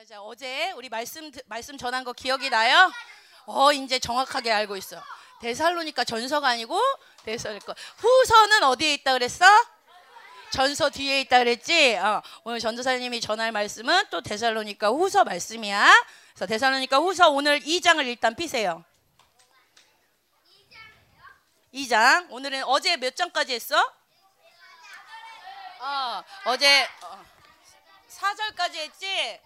자, 자, 어제 우리 말씀 드- 말씀 전한 거 기억이 나요? 어, 이제 정확하게 알고 있어. 데살로니까 전서가 아니고 데살로니까 후서는 어디에 있다 그랬어? 전서 뒤에 있다 그랬지? 어, 오늘 전도사님이 전할 말씀은 또 데살로니까 후서 말씀이야. 그래서 데살로니까 후서 오늘 2장을 일단 피세요. 2장. 오늘은 어제 몇 장까지 했어? 어, 어제 어, 4절까지 했지?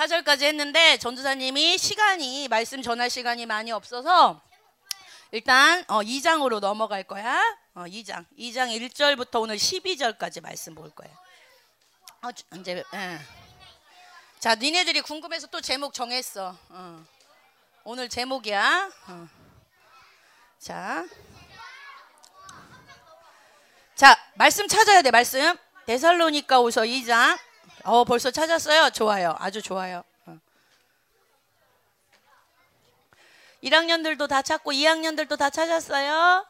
4절까지 했는데 전도사님이 시간이 말씀 전할 시간이 많이 없어서 일단 어, 2장으로 넘어갈 거야. 어, 2장. 2장 1절부터 오늘 12절까지 말씀 볼 거야. 어, 주- 이제 예. 자, 니네들이 궁금해서 또 제목 정했어. 어. 오늘 제목이야. 어. 자. 자, 말씀 찾아야 돼. 말씀. 데살로니가후서 2장. 어, 벌써 찾았어요. 좋아요. 아주 좋아요. 어. 1학년들도 다 찾고 2학년들도 다 찾았어요.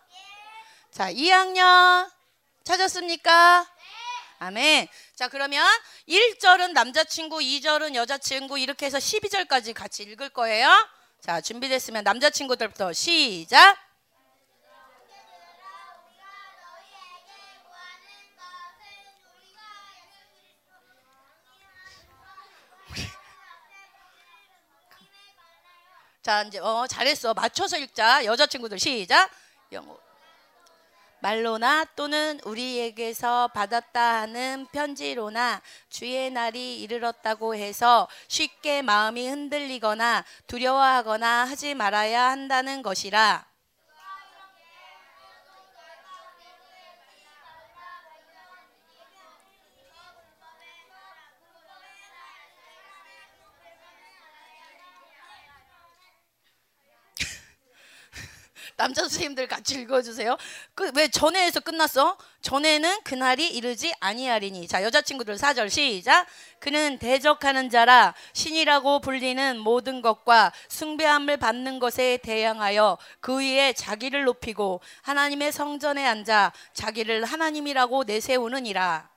자, 2학년 찾았습니까? 아멘. 자, 그러면 1절은 남자친구, 2절은 여자친구 이렇게 해서 12절까지 같이 읽을 거예요. 자, 준비됐으면 남자친구들부터 시작. 자, 이제 어 잘했어. 맞춰서 읽자. 여자친구들 시작. 영어. 말로나 또는 우리에게서 받았다 하는 편지로나 주의 날이 이르렀다고 해서 쉽게 마음이 흔들리거나 두려워하거나 하지 말아야 한다는 것이라. 남자 선생님들 같이 읽어주세요. 그 왜 전에에서 끝났어? 전에는 그날이 이르지 아니하리니. 자 여자친구들 4절 시작. 그는 대적하는 자라 신이라고 불리는 모든 것과 숭배함을 받는 것에 대항하여 그 위에 자기를 높이고 하나님의 성전에 앉아 자기를 하나님이라고 내세우느니라.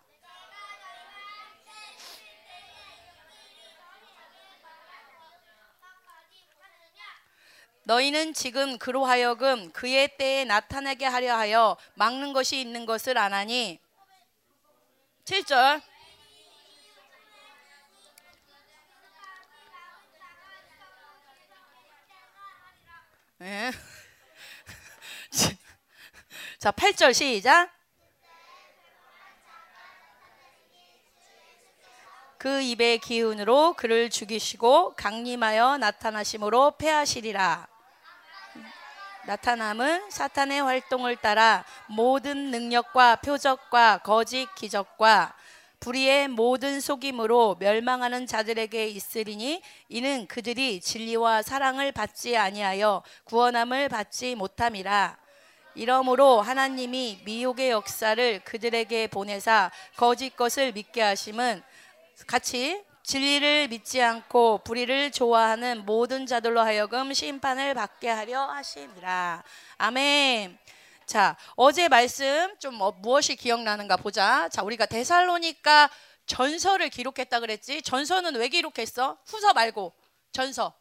너희는 지금 그로 하여금 그의 때에 나타나게 하려 하여 막는 것이 있는 것을 아나니? 7절. 예. 자 8절 시작. 그 입의 기운으로 그를 죽이시고 강림하여 나타나심으로 패하시리라 나타남은 사탄의 활동을 따라 모든 능력과 표적과 거짓 기적과 불의의 모든 속임으로 멸망하는 자들에게 있으리니 이는 그들이 진리와 사랑을 받지 아니하여 구원함을 받지 못함이라. 이러므로 하나님이 미혹의 역사를 그들에게 보내사 거짓 것을 믿게 하심은 같이 진리를 믿지 않고 불의를 좋아하는 모든 자들로 하여금 심판을 받게 하려 하심이라. 아멘. 자, 어제 말씀 좀 어, 무엇이 기억나는가 보자. 자, 우리가 데살로니가 전서를 기록했다 그랬지. 전서는 왜 기록했어? 후서 말고 전서.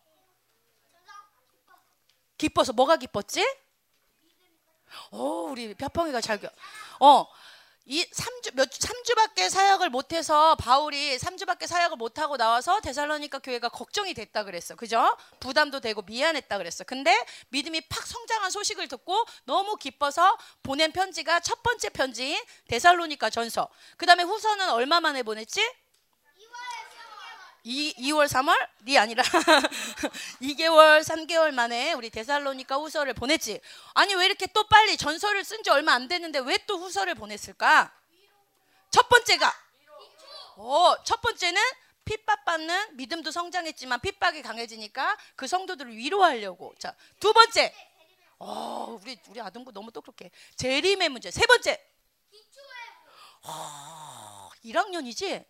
기뻐서 뭐가 기뻤지? 오, 우리 뼈펑이가 잘 겨. 어. 이 3주 몇 3주밖에 사역을 못 해서 바울이 3주밖에 사역을 못 하고 나와서 데살로니가 교회가 걱정이 됐다 그랬어. 그죠? 부담도 되고 미안했다 그랬어. 근데 믿음이 팍 성장한 소식을 듣고 너무 기뻐서 보낸 편지가 첫 번째 편지인 데살로니가 전서. 그다음에 후서는 얼마 만에 보냈지? 2, 2월 3월이 아니라 2개월 3개월 만에 우리 데살로니가 후서를 보냈지. 아니 왜 이렇게 또 빨리 전서를 쓴지 얼마 안 됐는데 왜 또 후서를 보냈을까? 첫 번째가 어, 첫 번째는 핍박받는 믿음도 성장했지만 핍박이 강해지니까 그 성도들을 위로하려고. 자, 두 번째. 어, 우리 우리 아동부 너무 똑똑해. 재림의 문제. 세 번째. 어, 1학년이지?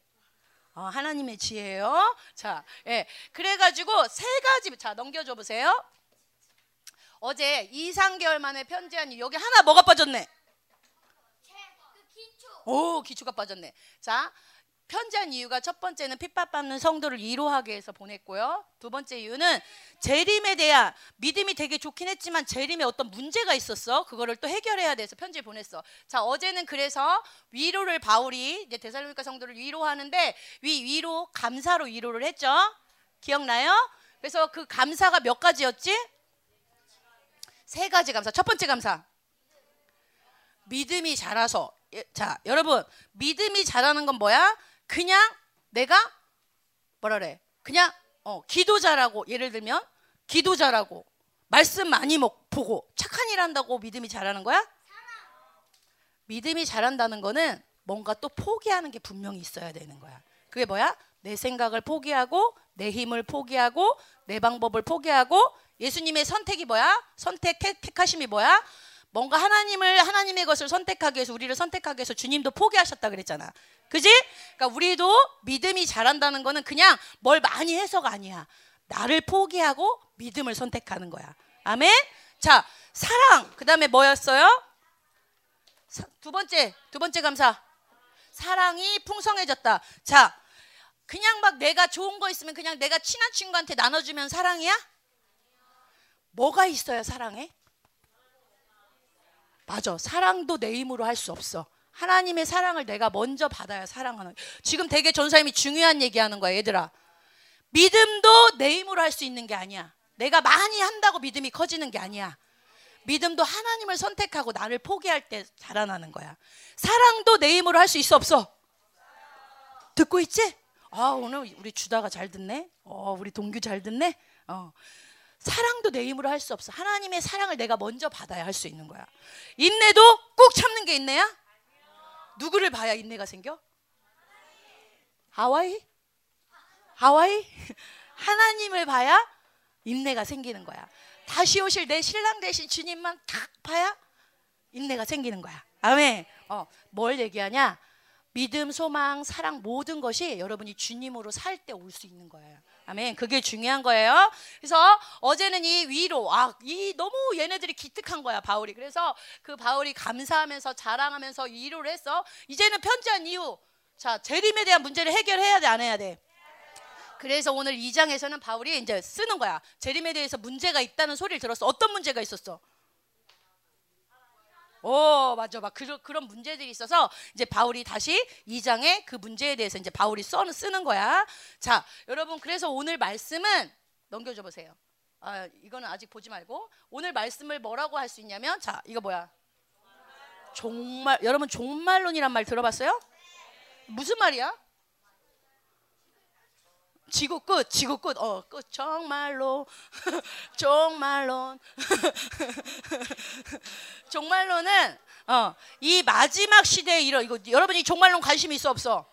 어, 하나님의 지혜예요. 자, 예. 그래가지고 세 가지 자 넘겨줘 보세요. 어제 2, 3개월 만에 편지한 여기 하나 뭐가 빠졌네? 그오 기초가 빠졌네. 자 편지한 이유가 첫 번째는 핍박받는 성도를 위로하기 위해서 보냈고요. 두 번째 이유는 재림에 대한 믿음이 되게 좋긴 했지만 재림에 어떤 문제가 있었어. 그거를 또 해결해야 돼서 편지 보냈어. 자 어제는 그래서 위로를 바울이 이제 데살로니가 성도를 위로하는데 위 위로 감사로 위로를 했죠. 기억나요? 그래서 그 감사가 몇 가지였지? 세 가지 감사. 첫 번째 감사. 믿음이 자라서 예, 자 여러분 믿음이 자라는 건 뭐야? 그냥 내가 뭐라 그래? 그냥 어, 기도 잘하고 예를 들면 기도 잘하고 말씀 많이 먹 보고 착한 일 한다고 믿음이 자라는 거야? 믿음이 자란다는 거는 뭔가 또 포기하는 게 분명히 있어야 되는 거야. 그게 뭐야? 내 생각을 포기하고 내 힘을 포기하고 내 방법을 포기하고 예수님의 선택이 뭐야? 선택 택하심이 뭐야? 뭔가 하나님을 하나님의 것을 선택하기 위해서 우리를 선택하기 위해서 주님도 포기하셨다 그랬잖아. 그지? 그러니까 우리도 믿음이 자란다는 거는 그냥 뭘 많이 해서가 아니야. 나를 포기하고 믿음을 선택하는 거야. 아멘. 자, 사랑. 그다음에 뭐였어요? 사, 두 번째. 두 번째 감사. 사랑이 풍성해졌다. 자, 그냥 막 내가 좋은 거 있으면 그냥 내가 친한 친구한테 나눠주면 사랑이야? 뭐가 있어야 사랑해? 맞아. 사랑도 내 힘으로 할 수 없어. 하나님의 사랑을 내가 먼저 받아야 사랑하는. 지금 되게 전사님이 중요한 얘기하는 거야, 얘들아. 믿음도 내 힘으로 할 수 있는 게 아니야. 내가 많이 한다고 믿음이 커지는 게 아니야. 믿음도 하나님을 선택하고 나를 포기할 때 자라나는 거야. 사랑도 내 힘으로 할 수 있어 없어? 듣고 있지? 아 오늘 우리 주다가 잘 듣네. 어 우리 동규 잘 듣네. 어 사랑도 내 힘으로 할 수 없어. 하나님의 사랑을 내가 먼저 받아야 할 수 있는 거야. 인내도 꾹 참는 게 인내야? 누구를 봐야 인내가 생겨? 하와이? 하와이? 하나님을 봐야 인내가 생기는 거야. 다시 오실 내 신랑 대신 주님만 탁 봐야 인내가 생기는 거야. 아멘. 어, 뭘 얘기하냐? 믿음, 소망, 사랑 모든 것이 여러분이 주님으로 살 때 올 수 있는 거예요. 아멘. 그게 중요한 거예요. 그래서 어제는 이 위로, 아, 이 너무 얘네들이 기특한 거야, 바울이. 그래서 그 바울이 감사하면서 자랑하면서 위로를 했어. 이제는 편지한 이유. 자, 재림에 대한 문제를 해결해야 돼, 안 해야 돼? 그래서 오늘 2장에서는 바울이 이제 쓰는 거야. 재림에 대해서 문제가 있다는 소리를 들었어. 어떤 문제가 있었어? 오, 맞아. 막 그런, 그런 문제들이 있어서 이제 바울이 다시 2장에 그 문제에 대해서 이제 바울이 써, 쓰는 거야. 자, 여러분, 그래서 오늘 말씀은 넘겨 줘 보세요. 아, 이거는 아직 보지 말고. 오늘 말씀을 뭐라고 할 수 있냐면, 자, 이거 뭐야? 종말, 여러분, 종말론이란 말 들어봤어요? 무슨 말이야? 지구 끝, 지구 끝, 어, 끝, 정말로, 정말론. 종말론은, 어, 이 마지막 시대에 이런, 이거, 여러분이 종말론 관심 있어, 없어?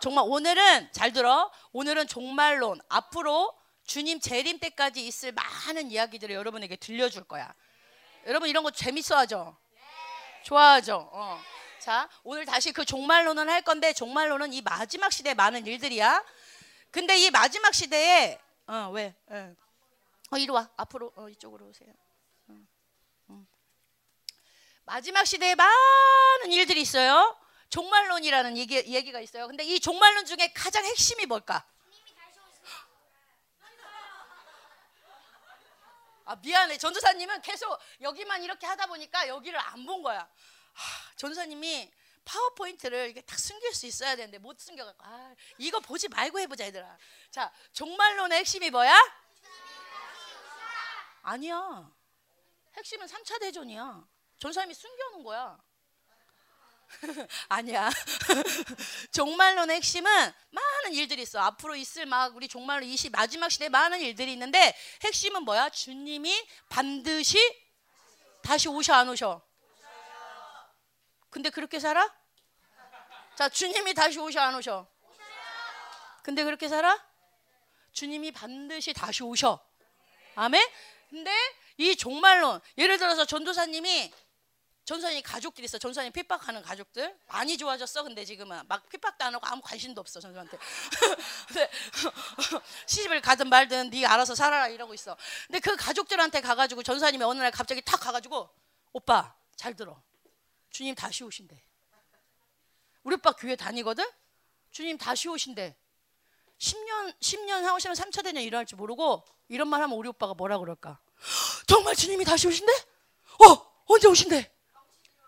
정말 오늘은, 잘 들어. 오늘은 종말론, 앞으로 주님 재림 때까지 있을 많은 이야기들을 여러분에게 들려줄 거야. 여러분 이런 거 재밌어 하죠? 좋아하죠? 어. 자, 오늘 다시 그 종말론은 할 건데, 종말론은 이 마지막 시대에 많은 일들이야. 근데 이 마지막 시대에 어 왜? 어, 어 이리 와 앞으로 어, 이쪽으로 오세요. 어, 어. 마지막 시대에 많은 일들이 있어요. 종말론이라는 얘기, 얘기가 있어요. 근데 이 종말론 중에 가장 핵심이 뭘까? 아 미안해 전도사님은 계속 여기만 이렇게 하다 보니까 여기를 안 본 거야. 하, 전도사님이 파워포인트를 이렇게 딱 숨길 수 있어야 되는데 못 숨겨갖고 아, 이거 보지 말고 해보자 얘들아. 자 종말론의 핵심이 뭐야? 아니야. 핵심은 3차 대전이야. 전사님이 숨겨놓은 거야. 아니야. 종말론의 핵심은 많은 일들이 있어. 앞으로 있을 막 우리 종말론 20 마지막 시대에 많은 일들이 있는데 핵심은 뭐야? 주님이 반드시 다시 오셔 안 오셔? 근데 그렇게 살아? 자, 주님이 다시 오셔 안 오셔? 근데 그렇게 살아? 주님이 반드시 다시 오셔. 아멘? 근데 이 종말론 예를 들어서 전도사님이 전도사님 가족들이 있어. 전도사님 핍박하는 가족들 많이 좋아졌어. 근데 지금은 막 핍박도 안 하고 아무 관심도 없어 전도한테. 근데 시집을 가든 말든 네 알아서 살아라 이러고 있어. 근데 그 가족들한테 가가지고 전도사님이 어느 날 갑자기 탁 가가지고 오빠 잘 들어. 주님 다시 오신대. 우리 오빠 교회 다니거든? 주님 다시 오신대. 10년, 10년 하오시면 3차 대년 일어날지 모르고 이런 말 하면 우리 오빠가 뭐라 그럴까? 정말 주님이 다시 오신대? 어, 언제 오신대?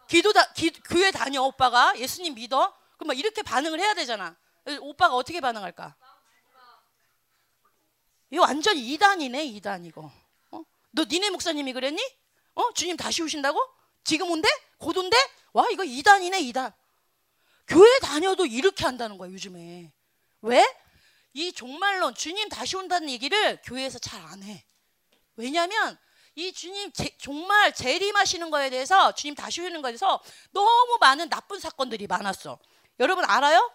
기도 다, 기, 교회 다녀, 오빠가. 예수님 믿어? 그럼 막 이렇게 반응을 해야 되잖아. 오빠가 어떻게 반응할까? 이거 완전 이단이네, 이단 이거. 어? 너 니네 목사님이 그랬니? 어? 주님 다시 오신다고? 지금 온대? 곧 온대? 와, 이거 이단이네, 이단. 교회 다녀도 이렇게 한다는 거야, 요즘에. 왜? 이 종말론, 주님 다시 온다는 얘기를 교회에서 잘 안 해. 왜냐면 이 주님 제, 정말 재림하시는 거에 대해서 주님 다시 오는 거에 대해서 너무 많은 나쁜 사건들이 많았어. 여러분 알아요?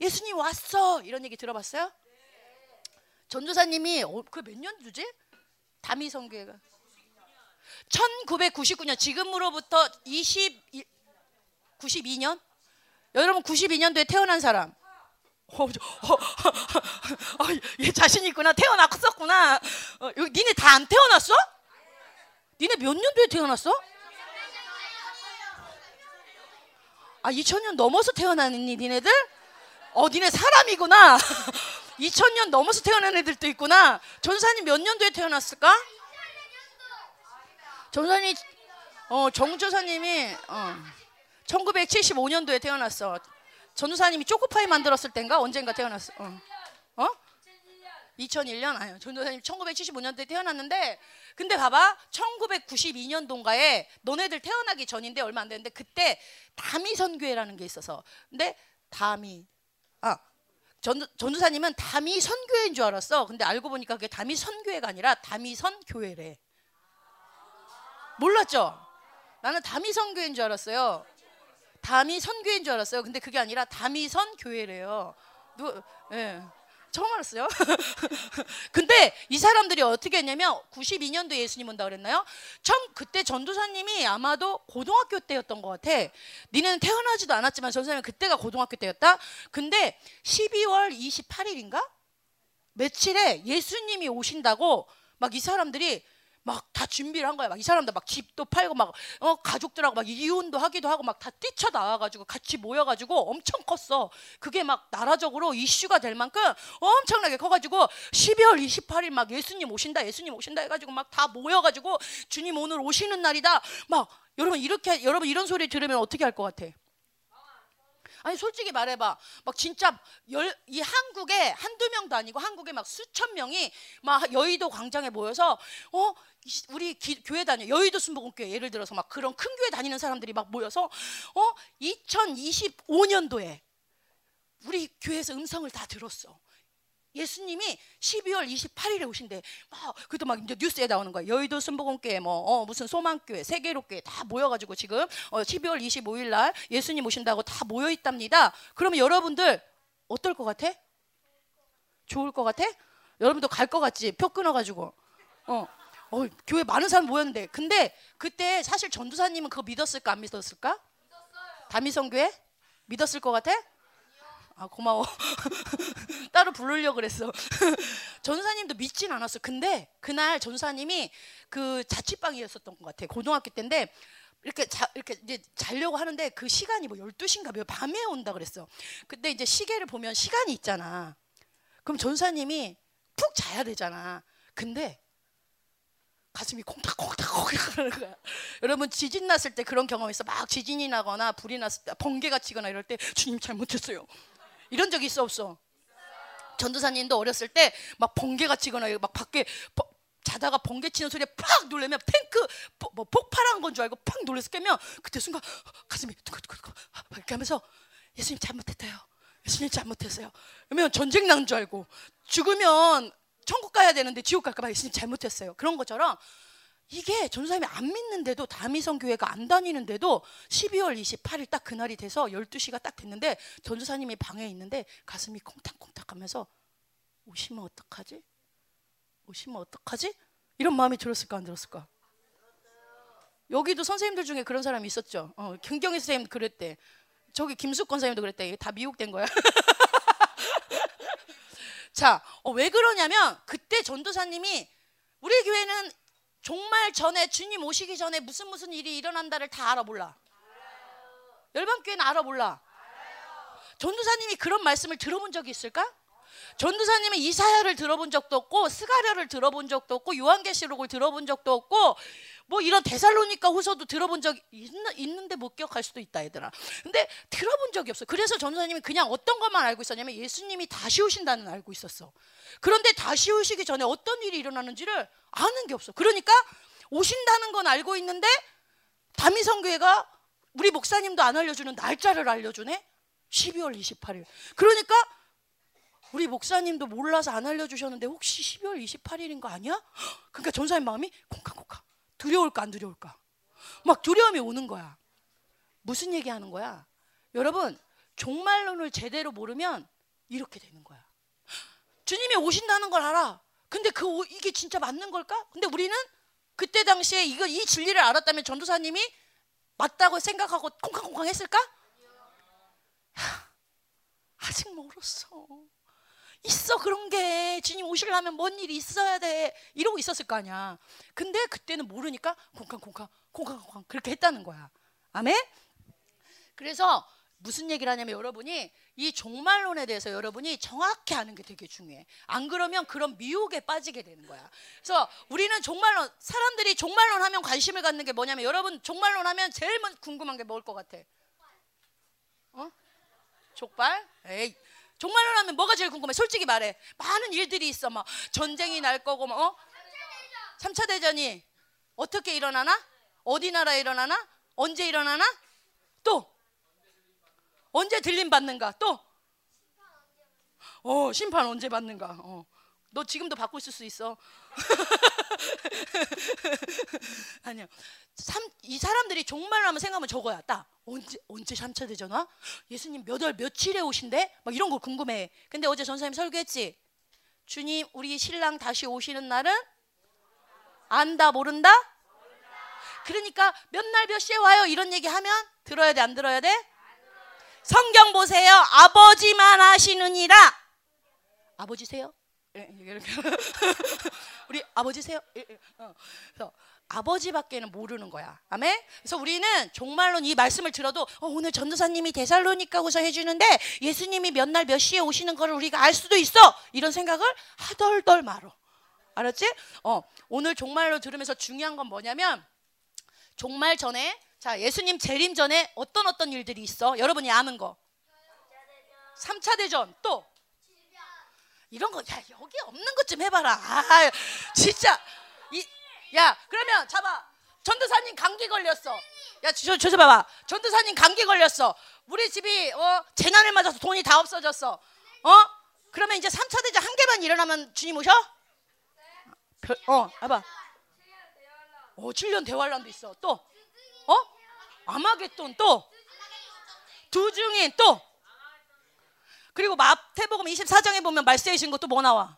예수님 왔어 이런 얘기 들어봤어요? 전도사님이 어, 그몇 년도지? 다미 성교회가 1999년 지금으로부터 20 92년 여러분 92년도에 태어난 사람 어, 어, 어, 얘 자신 있구나 태어났었구나 어, 니네 다 안 태어났어? 니네 몇 년도에 태어났어? 아 2000년 넘어서 태어났니 니네들? 어 니네 사람이구나 2000년 넘어서 태어난 애들도 있구나 전사님 몇 년도에 태어났을까? 전사님 어 정조사님이 어 1975년도에 태어났어 전도사님이 초코파이 만들었을 땐가 언젠가 태어났어. 어? 어? 2001년 아니요. 전도사님 1975년도에 태어났는데 근데 봐봐 1992년도인가에 너네들 태어나기 전인데 얼마 안 됐는데 그때 다미 선교회라는 게 있어서 근데 다미 아 전, 전도사님은 다미 선교회인 줄 알았어. 근데 알고 보니까 그게 다미 선교회가 아니라 다미 선 교회래. 몰랐죠? 나는 다미 선 교회인 줄 알았어요. 담이 선교인 줄 알았어요. 근데 그게 아니라 담이선 교회래요. 누, 예. 처음 알았어요. 근데 이 사람들이 어떻게 했냐면 92년도 예수님 온다 그랬나요? 참 그때 전도사님이 아마도 고등학교 때였던 것 같아. 니네는 태어나지도 않았지만 전도사님 그때가 고등학교 때였다. 근데 12월 28일인가? 며칠에 예수님이 오신다고 막 이 사람들이 막 다 준비를 한 거야. 막 이 사람들 막 집도 팔고 막 어, 가족들하고 막 이혼도 하기도 하고 막 다 뛰쳐 나와가지고 같이 모여가지고 엄청 컸어. 그게 막 나라적으로 이슈가 될 만큼 엄청나게 커가지고 12월 28일 막 예수님 오신다, 예수님 오신다 해가지고 막 다 모여가지고 주님 오늘 오시는 날이다. 막 여러분 이렇게 여러분 이런 소리 들으면 어떻게 할 것 같아? 아니 솔직히 말해봐. 막 진짜 열, 이 한국에 한두 명도 아니고 한국에 막 수천 명이 막 여의도 광장에 모여서 어? 우리 기, 교회 다녀 여의도 순복음교회 예를 들어서 막 그런 큰 교회 다니는 사람들이 막 모여서 어? 2025년도에 우리 교회에서 음성을 다 들었어. 예수님이 12월 28일에 오신대. 막 그것도 막 이제 뉴스에 나오는 거야. 여의도 순복음교회 뭐 어, 무슨 소망교회, 세계로교회 다 모여가지고 지금 어, 12월 25일 날 예수님 오신다고 다 모여 있답니다. 그러면 여러분들 어떨 것 같아? 좋을 것 같아? 여러분도 갈 것 같지? 표 끊어가지고. 어. 어, 교회 많은 사람 모였는데 근데 그때 사실 전도사님은 그거 믿었을까 안 믿었을까? 다미성교회 믿었을 것 같아? 아 고마워. 따로 부르려 그랬어. 전사님도 믿진 않았어. 근데 그날 전사님이 그 자취방이었었던 것 같아. 고등학교 때인데 이렇게 자, 이렇게 이제 자려고 하는데 그 시간이 뭐 12시인가 몇 밤에 온다 그랬어. 근데 이제 시계를 보면 시간이 있잖아. 그럼 전사님이 푹 자야 되잖아. 근데 가슴이 콩닥콩닥콩닥 하는 거야. 여러분 지진 났을 때 그런 경험 있어. 막 지진이 나거나 불이 났을 때 번개가 치거나 이럴 때 주님 잘못했어요. 이런 적 있어 없어? 전도사님도 어렸을 때 막 번개가 치거나 막 밖에 버, 자다가 번개 치는 소리에 팍 놀래면 탱크 뭐 폭발한 건 줄 알고 팍 놀래서 깨면 그때 순간 가슴이 두근두근 이렇게 하면서 예수님 잘못했대요. 예수님 잘못했어요. 그러면 전쟁 난 줄 알고 죽으면 천국 가야 되는데 지옥 갈까 봐 예수님 잘못했어요. 그런 것처럼 이게 전도사님이 안 믿는데도 다미성 교회가 안 다니는데도 12월 28일 딱 그날이 돼서 12시가 딱 됐는데 전도사님이 방에 있는데 가슴이 콩닥콩닥 하면서 오시면 어떡하지? 오시면 어떡하지? 이런 마음이 들었을까 안 들었을까? 여기도 선생님들 중에 그런 사람이 있었죠. 어, 경경희 선생님 그랬대. 저기 김숙권 선생님도 그랬대. 다 미혹된 거야. 자, 어, 왜 그러냐면 그때 전도사님이 우리 교회는 종말 전에 주님 오시기 전에 무슨 무슨 일이 일어난다를 다 알아 몰라. 열방교회는 알아 몰라. 전도사님이 그런 말씀을 들어본 적이 있을까? 전도사님은 이사야를 들어본 적도 없고 스가랴를 들어본 적도 없고 요한계시록을 들어본 적도 없고 뭐 이런 데살로니까 후서도 들어본 적 있는, 데못 기억할 수도 있다 얘들아. 근데 들어본 적이 없어. 그래서 전도사님이 그냥 어떤 것만 알고 있었냐면 예수님이 다시 오신다는 알고 있었어. 그런데 다시 오시기 전에 어떤 일이 일어나는지를 아는 게 없어. 그러니까 오신다는 건 알고 있는데 다미성교회가 우리 목사님도 안 알려주는 날짜를 알려주네. 12월 28일. 그러니까 우리 목사님도 몰라서 안 알려주셨는데 혹시 12월 28일인 거 아니야? 그러니까 전사님 마음이 콩캉콩캉 두려울까 안 두려울까? 막 두려움이 오는 거야. 무슨 얘기하는 거야? 여러분 종말론을 제대로 모르면 이렇게 되는 거야. 주님이 오신다는 걸 알아. 근데 그 이게 진짜 맞는 걸까? 근데 우리는 그때 당시에 이거 이 진리를 알았다면 전도사님이 맞다고 생각하고 콩캉콩캉 했을까? 아직 멀었어. 있어 그런 게 주님 오시려면 뭔 일이 있어야 돼 이러고 있었을 거 아니야. 근데 그때는 모르니까 콩캉콩캉 콩캉콩캉 그렇게 했다는 거야. 아멘. 그래서 무슨 얘기를 하냐면 여러분이 이 종말론에 대해서 여러분이 정확히 아는 게 되게 중요해. 안 그러면 그런 미혹에 빠지게 되는 거야. 그래서 우리는 종말론 사람들이 종말론 하면 관심을 갖는 게 뭐냐면 여러분 종말론 하면 제일 궁금한 게 뭘 것 같아? 어? 족발? 에이 종말론 하면 뭐가 제일 궁금해? 솔직히 말해. 많은 일들이 있어. 막 전쟁이 날 거고 뭐 어? 3차 대전이 어떻게 일어나나? 어디 나라에 일어나나? 언제 일어나나? 또 언제 들림 받는가? 또 어, 심판 언제 받는가? 어. 너 지금도 받고 있을 수 있어. 아니야. 삼, 이 사람들이 종말을 하면 생각하면 저거야. 딱 언제 언제 3차 대전화? 예수님 몇 월 며칠에 오신대? 막 이런 걸 궁금해. 근데 어제 전사님 설교했지. 주님 우리 신랑 다시 오시는 날은 안다 모른다? 그러니까 몇 날 몇 시에 와요 이런 얘기 하면 들어야 돼 안 들어야 돼? 성경 보세요. 아버지만 하시느니라. 아버지세요? 예, 이렇게 우리 아버지세요? 예, 예. 어. 그래서 아버지밖에는 모르는 거야. 아멘. 그래서 우리는 종말론 이 말씀을 들어도 어, 오늘 전도사님이 대살로니까고서 해주는데 예수님이 몇 날 몇 시에 오시는 거를 우리가 알 수도 있어. 이런 생각을 하덜덜 말어. 알았지? 어, 오늘 종말로 들으면서 중요한 건 뭐냐면 종말 전에 자 예수님 재림 전에 어떤 어떤 일들이 있어? 여러분이 아는 거. 3차 대전 또 이런 거, 야, 여기 없는 것 좀 해봐라. 아, 진짜. 이, 야, 그러면 잡아. 전도사님 감기 걸렸어. 야, 저, 저, 저 봐봐. 전도사님 감기 걸렸어. 우리 집이, 어, 재난을 맞아서 돈이 다 없어졌어. 어? 그러면 이제 3차 대전 한 개만 일어나면 주님 오셔? 별, 어, 봐봐. 어, 7년 대환란도 있어. 또, 어? 아마겟돈 또, 두중인 또, 그리고 마태복음 24장에 보면 말씀하신 것도 뭐 나와?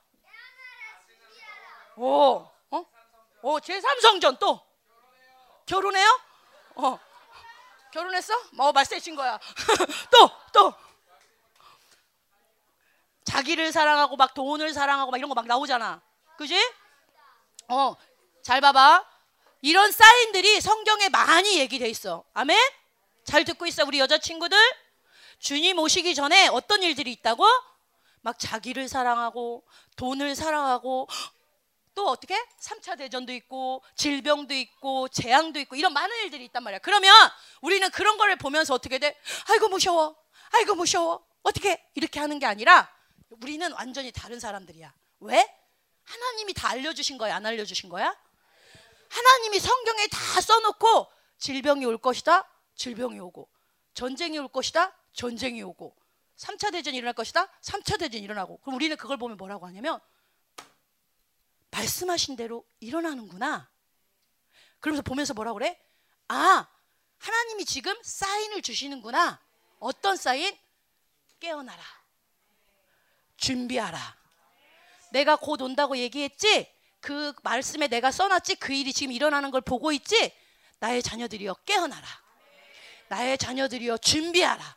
오, 어? 오, 제3성전 또 결혼해요? 어, 결혼했어? 뭐 말씀하신 거야. 또, 또. 자기를 사랑하고 막 돈을 사랑하고 막 이런 거 막 나오잖아. 그지? 어, 잘 봐봐. 이런 사인들이 성경에 많이 얘기돼 있어. 아멘? 잘 듣고 있어, 우리 여자친구들? 주님 오시기 전에 어떤 일들이 있다고? 막 자기를 사랑하고 돈을 사랑하고 또 어떻게? 3차 대전도 있고 질병도 있고 재앙도 있고 이런 많은 일들이 있단 말이야. 그러면 우리는 그런 거를 보면서 어떻게 돼? 아이고 무서워. 아이고 무서워. 어떻게 이렇게 하는 게 아니라 우리는 완전히 다른 사람들이야. 왜? 하나님이 다 알려주신 거야, 안 알려주신 거야? 하나님이 성경에 다 써놓고 질병이 올 것이다. 질병이 오고 전쟁이 올 것이다. 전쟁이 오고 3차 대전이 일어날 것이다. 3차 대전이 일어나고. 그럼 우리는 그걸 보면 뭐라고 하냐면 말씀하신 대로 일어나는구나. 그러면서 보면서 뭐라고 그래? 아, 하나님이 지금 사인을 주시는구나. 어떤 사인? 깨어나라. 준비하라. 내가 곧 온다고 얘기했지? 그 말씀에 내가 써놨지? 그 일이 지금 일어나는 걸 보고 있지? 나의 자녀들이여 깨어나라. 나의 자녀들이여 준비하라.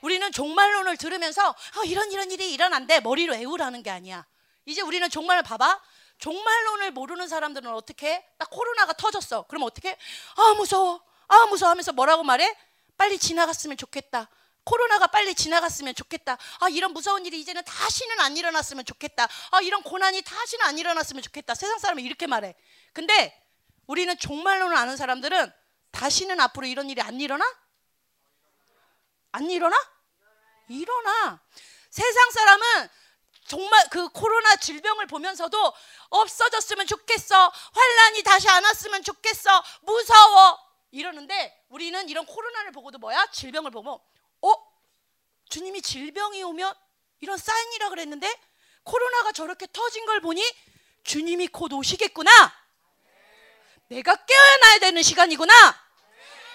우리는 종말론을 들으면서 어, 이런 이런 일이 일어난대 머리로 외우라는 게 아니야. 이제 우리는 종말을 봐봐. 종말론을 모르는 사람들은 어떻게? 딱 코로나가 터졌어. 그럼 어떻게? 아 무서워. 아 무서워 하면서 뭐라고 말해? 빨리 지나갔으면 좋겠다. 코로나가 빨리 지나갔으면 좋겠다. 아, 이런 무서운 일이 이제는 다시는 안 일어났으면 좋겠다. 아, 이런 고난이 다시는 안 일어났으면 좋겠다. 세상 사람은 이렇게 말해. 근데 우리는 종말론을 아는 사람들은 다시는 앞으로 이런 일이 안 일어나? 안 일어나? 일어나. 세상 사람은 정말 그 코로나 질병을 보면서도 없어졌으면 좋겠어. 환란이 다시 안 왔으면 좋겠어. 무서워. 이러는데 우리는 이런 코로나를 보고도 뭐야? 질병을 보면 어? 주님이 질병이 오면 이런 사인이라 그랬는데 코로나가 저렇게 터진 걸 보니 주님이 곧 오시겠구나. 내가 깨어나야 되는 시간이구나.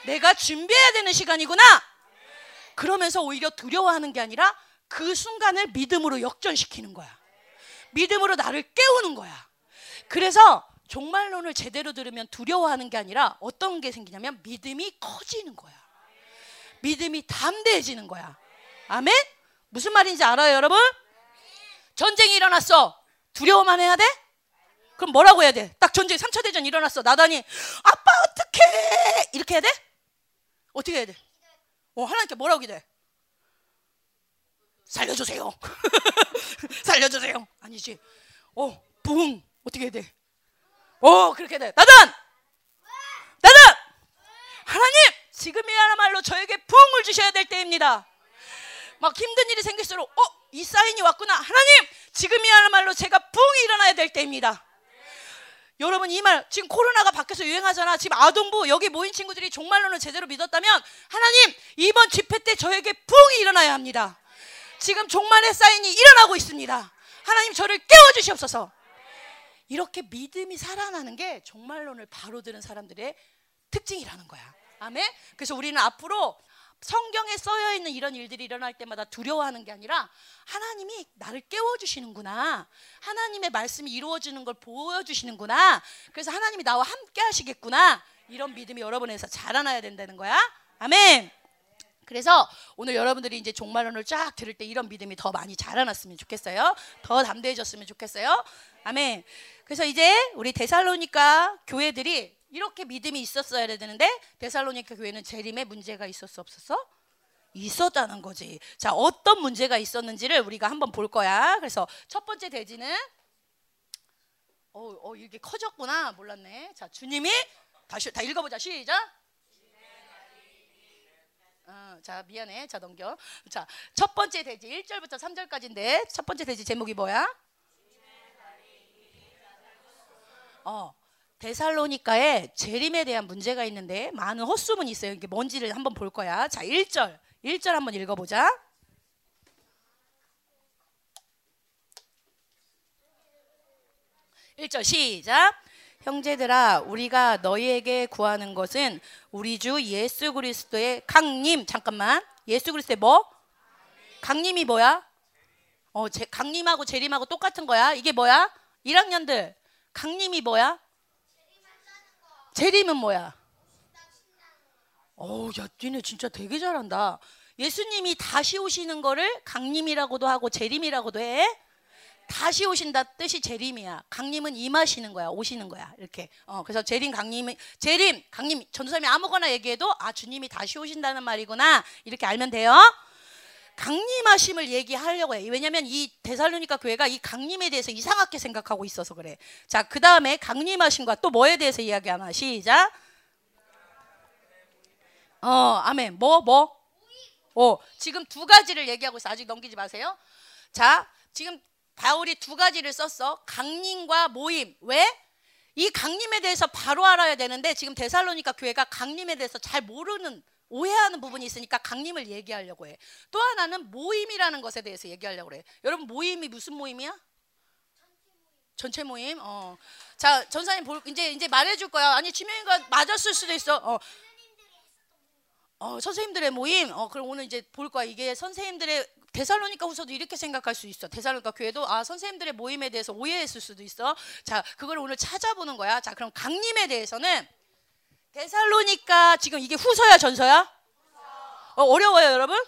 내가 준비해야 되는 시간이구나. 그러면서 오히려 두려워하는 게 아니라 그 순간을 믿음으로 역전시키는 거야. 믿음으로 나를 깨우는 거야. 그래서 종말론을 제대로 들으면 두려워하는 게 아니라 어떤 게 생기냐면 믿음이 커지는 거야. 믿음이 담대해지는 거야. 아멘? 무슨 말인지 알아요, 여러분? 전쟁이 일어났어. 두려워만 해야 돼? 그럼 뭐라고 해야 돼? 딱 전쟁 3차 대전 일어났어. 나단이 아빠 어떡해? 이렇게 해야 돼? 어떻게 해야 돼? 어, 하나님께 뭐라고 기도해? 살려주세요. 살려주세요. 아니지. 어, 붕. 어떻게 해야 돼? 어, 그렇게 돼. 나단! 나단! 하나님! 지금이야말로 저에게 부흥을 주셔야 될 때입니다. 막 힘든 일이 생길수록, 어, 이 사인이 왔구나. 하나님! 지금이야말로 제가 부흥이 일어나야 될 때입니다. 여러분 이 말 지금 코로나가 밖에서 유행하잖아. 지금 아동부 여기 모인 친구들이 종말론을 제대로 믿었다면 하나님 이번 집회 때 저에게 부흥이 일어나야 합니다. 지금 종말의 사인이 일어나고 있습니다. 하나님 저를 깨워 주시옵소서. 이렇게 믿음이 살아나는 게 종말론을 바로 들은 사람들의 특징이라는 거야. 아멘. 그래서 우리는 앞으로 성경에 써여 있는 이런 일들이 일어날 때마다 두려워하는 게 아니라 하나님이 나를 깨워 주시는구나. 하나님의 말씀이 이루어지는 걸 보여 주시는구나. 그래서 하나님이 나와 함께 하시겠구나. 이런 믿음이 여러분에서 자라나야 된다는 거야. 아멘. 그래서 오늘 여러분들이 이제 종말론을 쫙 들을 때 이런 믿음이 더 많이 자라났으면 좋겠어요. 더 담대해졌으면 좋겠어요. 아멘. 그래서 이제 우리 데살로니까 교회들이 이렇게 믿음이 있었어야 되는데 데살로니카 교회는 재림에 문제가 있었어 없었어? 있었다는 거지. 자, 어떤 문제가 있었는지를 우리가 한번 볼 거야. 그래서 첫 번째 대지는 어, 어 이게 커졌구나. 몰랐네. 자, 주님이 다시 다 읽어 보자. 시작. 어, 자, 미안해. 자, 넘겨. 자, 첫 번째 대지 1절부터 3절까지인데 첫 번째 대지 제목이 뭐야? 어. 데살로니카에 재림에 대한 문제가 있는데 많은 헛소문이 있어요. 이게 뭔지를 한번 볼 거야. 자, 1절. 1절 한번 읽어 보자. 1절 시작. 형제들아 우리가 너희에게 구하는 것은 우리 주 예수 그리스도의 강림 잠깐만 예수 그리스도의 뭐? 강림이 뭐야? 어, 제, 강림하고 재림하고 똑같은 거야. 이게 뭐야? 1학년들 강림이 뭐야? 재림은 뭐야? 어우, 야, 니네 진짜 되게 잘한다. 예수님이 다시 오시는 거를 강림이라고도 하고 재림이라고도 해. 다시 오신다 뜻이 재림이야. 강림은 임하시는 거야, 오시는 거야. 이렇게. 어, 그래서 재림, 강림, 재림, 강림. 전도사님이 아무거나 얘기해도 아 주님이 다시 오신다는 말이구나 이렇게 알면 돼요. 강림하심을 얘기하려고 해. 왜냐하면 이 데살로니가 교회가 이 강림에 대해서 이상하게 생각하고 있어서 그래. 자, 그 다음에 강림하심과 또 뭐에 대해서 이야기하나 시작. 어, 아멘. 뭐 뭐? 어, 지금 두 가지를 얘기하고 있어. 아직 넘기지 마세요. 자, 지금 바울이 두 가지를 썼어. 강림과 모임. 왜? 이 강림에 대해서 바로 알아야 되는데 지금 데살로니가 교회가 강림에 대해서 잘 모르는 오해하는 부분이 있으니까 강림을 얘기하려고 해. 또 하나는 모임이라는 것에 대해서 얘기하려고 그래. 여러분 모임이 무슨 모임이야? 전체 모임. 어. 자, 전사님 볼 이제 이제 말해 줄 거야. 아니, 지명이가 맞았을 수도 있어. 어. 어, 선생님들의 모임. 어, 그럼 오늘 이제 볼 거야. 이게 선생님들의 데살로니가 후서도 이렇게 생각할 수 있어. 데살로니가 교회도 아 선생님들의 모임에 대해서 오해했을 수도 있어. 자, 그걸 오늘 찾아보는 거야. 자, 그럼 강림에 대해서는 데살로니까 지금 이게 후서야 전서야? 어, 어려워요 여러분?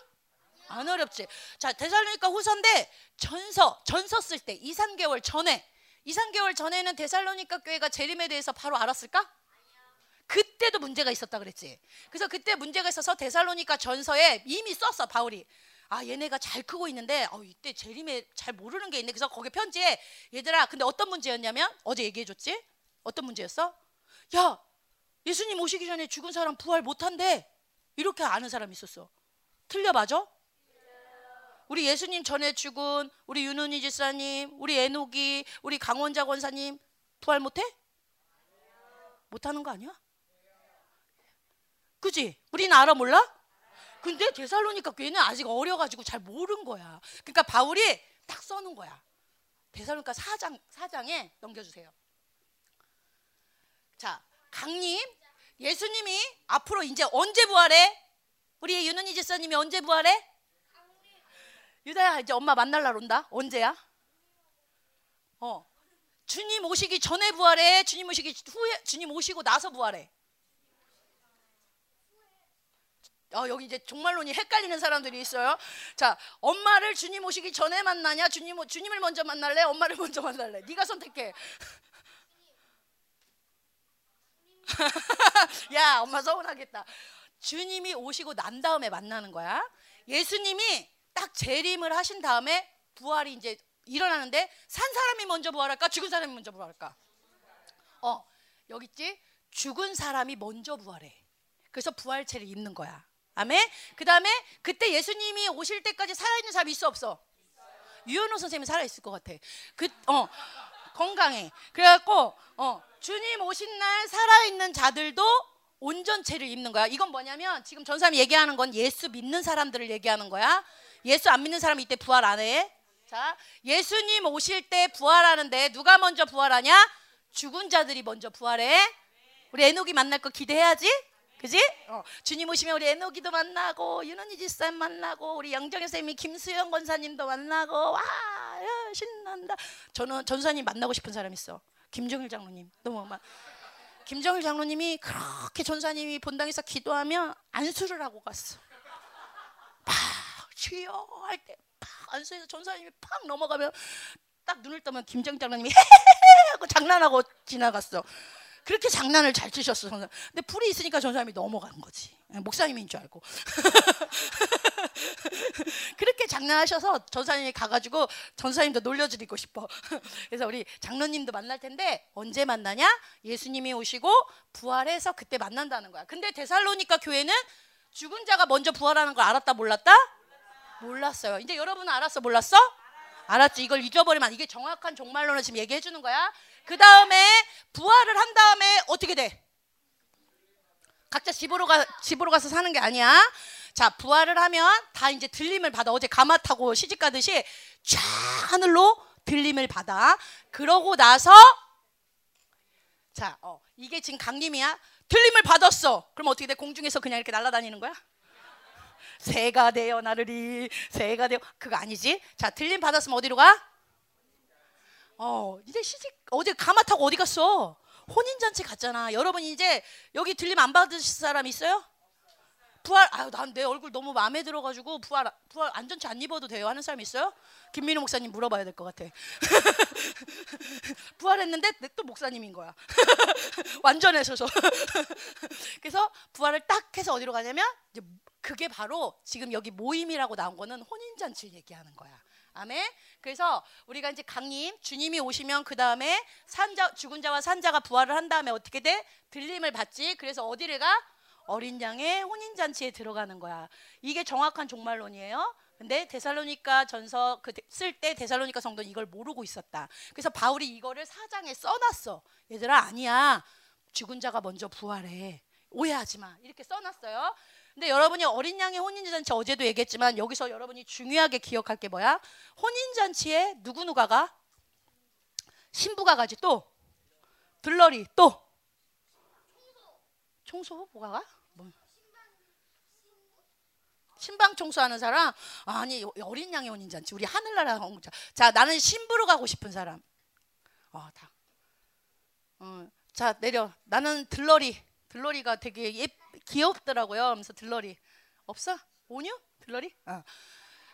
안 어렵지. 자 데살로니까 후서인데 전서 전서 쓸 때 2, 3개월 전에 2, 3개월 전에는 데살로니까 교회가 재림에 대해서 바로 알았을까? 그때도 문제가 있었다 그랬지. 그래서 그때 문제가 있어서 데살로니가 전서에 이미 썼어 바울이. 아 얘네가 잘 크고 있는데 어, 이때 재림에 잘 모르는 게 있네. 그래서 거기 편지에 얘들아 근데 어떤 문제였냐면 어제 얘기해줬지? 어떤 문제였어? 야 예수님 오시기 전에 죽은 사람 부활 못한대. 이렇게 아는 사람이 있었어. 틀려 맞아? 우리 예수님 전에 죽은 우리 윤은희 집사님, 우리 애녹이, 우리 강원자 권사님 부활 못해? 못하는 거 아니야? 그지? 우리는 알아 몰라? 근데 데살로니가 교회는 아직 어려가지고 잘 모르는 거야. 그러니까 바울이 딱 써놓은 거야. 데살로니가 4장 4장에 넘겨주세요. 자, 강님, 예수님이 앞으로 이제 언제 부활해? 우리 윤은희 집사님이 언제 부활해? 유다야 이제 엄마 만날 날 온다. 언제야? 어. 주님 오시기 전에 부활해. 주님 오시기 후에 주님 오시고 나서 부활해. 어, 여기 이제 종말론이 헷갈리는 사람들이 있어요. 자, 엄마를 주님 오시기 전에 만나냐? 주님 주님을 먼저 만날래? 엄마를 먼저 만날래? 네가 선택해. 야, 엄마 서운하겠다. 주님이 오시고 난 다음에 만나는 거야. 예수님이 딱 재림을 하신 다음에 부활이 이제 일어나는데 산 사람이 먼저 부활할까? 죽은 사람이 먼저 부활할까? 어, 여기 있지? 죽은 사람이 먼저 부활해. 그래서 부활체를 입는 거야. 아멘. 그다음에 그때 예수님이 오실 때까지 살아 있는 사람이 있어 없어? 유현호 선생님이 살아 있을 것 같아. 그 어. 건강해. 그래갖고 어, 주님 오신 날 살아 있는 자들도 온전체를 입는 거야. 이건 뭐냐면 지금 전사람이 얘기하는 건 예수 믿는 사람들을 얘기하는 거야. 예수 안 믿는 사람이 이때 부활 안 해. 자, 예수님 오실 때 부활하는데 누가 먼저 부활하냐? 죽은 자들이 먼저 부활해. 우리 에녹이 만날 거 기대해야지. 그지? 어, 주님 오시면 우리 에녹이도 만나고 윤은희 지사님 만나고 우리 양정현 선생님이 김수영 권사님도 만나고 와 야, 신난다. 저는 전사님 만나고 싶은 사람 있어. 김정일 장로님 너무 막 김정일 장로님이 그렇게 전사님이 본당에서 기도하면 안수를 하고 갔어. 막 주여 할때팍 안수해서 전사님이 팍 넘어가면 딱 눈을 뜨면 김정일 장로님이 헤헤헤 하고 장난하고 지나갔어. 그렇게 장난을 잘 치셨어. 전사. 근데 불이 있으니까 전사님이 넘어간 거지. 예, 목사님인 줄 알고. 그렇게 장난하셔서 전사님이 가가지고 전사님도 놀려드리고 싶어. 그래서 우리 장로님도 만날 텐데 언제 만나냐? 예수님이 오시고 부활해서 그때 만난다는 거야. 근데 데살로니카 교회는 죽은 자가 먼저 부활하는 걸 알았다 몰랐다? 몰랐어요. 이제 여러분은 알았어 몰랐어? 알았지. 이걸 잊어버리면 이게 정확한 종말론을 지금 얘기해 주는 거야. 그 다음에 부활을 한 다음에 어떻게 돼? 각자 집으로 가 집으로 가서 사는 게 아니야. 자, 부활을 하면 다 이제 들림을 받아. 어제 가마 타고 시집 가듯이 쫙 하늘로 들림을 받아. 그러고 나서 자, 어, 이게 지금 강림이야. 들림을 받았어. 그럼 어떻게 돼? 공중에서 그냥 이렇게 날아다니는 거야? 새가 되어 나르리 새가 되어 그거 아니지? 자, 들림 받았으면 어디로 가? 어, 이제 시집 어디 가마 타고 어디 갔어? 혼인 잔치 갔잖아. 여러분 이제 여기 들림 안 받으실 사람 있어요? 부활 아유 난 내 얼굴 너무 마음에 들어가지고 부활 부활 안전치 안 입어도 돼요 하는 사람 있어요? 김민호 목사님 물어봐야 될 것 같아. 부활했는데 또 목사님인 거야. 완전해서서. 그래서 부활을 딱 해서 어디로 가냐면 이제 그게 바로 지금 여기 모임이라고 나온 거는 혼인 잔치를 얘기하는 거야. 아멘. 그래서 우리가 이제 강림 주님이 오시면 그 다음에 산자 죽은 자와 산자가 부활을 한 다음에 어떻게 돼? 들림을 받지. 그래서 어디를 가? 어린 양의 혼인 잔치에 들어가는 거야. 이게 정확한 종말론이에요. 근데 데살로니가 전서 그 쓸 때 데살로니가 성도는 이걸 모르고 있었다. 그래서 바울이 이거를 사장에 써놨어. 얘들아 아니야. 죽은 자가 먼저 부활해. 오해하지 마. 이렇게 써놨어요. 근데 여러분이 어린 양의 혼인잔치 어제도 얘기했지만 여기서 여러분이 중요하게 기억할 게 뭐야? 혼인잔치에 누구 누가가? 신부가 가지 또? 들러리 또? 청소 뭐가 가? 뭐. 신방 청소하는 사람? 아니 어린 양의 혼인잔치. 우리 하늘나라 홍자. 자 나는 신부로 가고 싶은 사람. 어다. 어, 자 내려. 나는 들러리. 들러리가 되게 예 귀엽더라고요 하면서 들러리 없어 오뉴 들러리 어.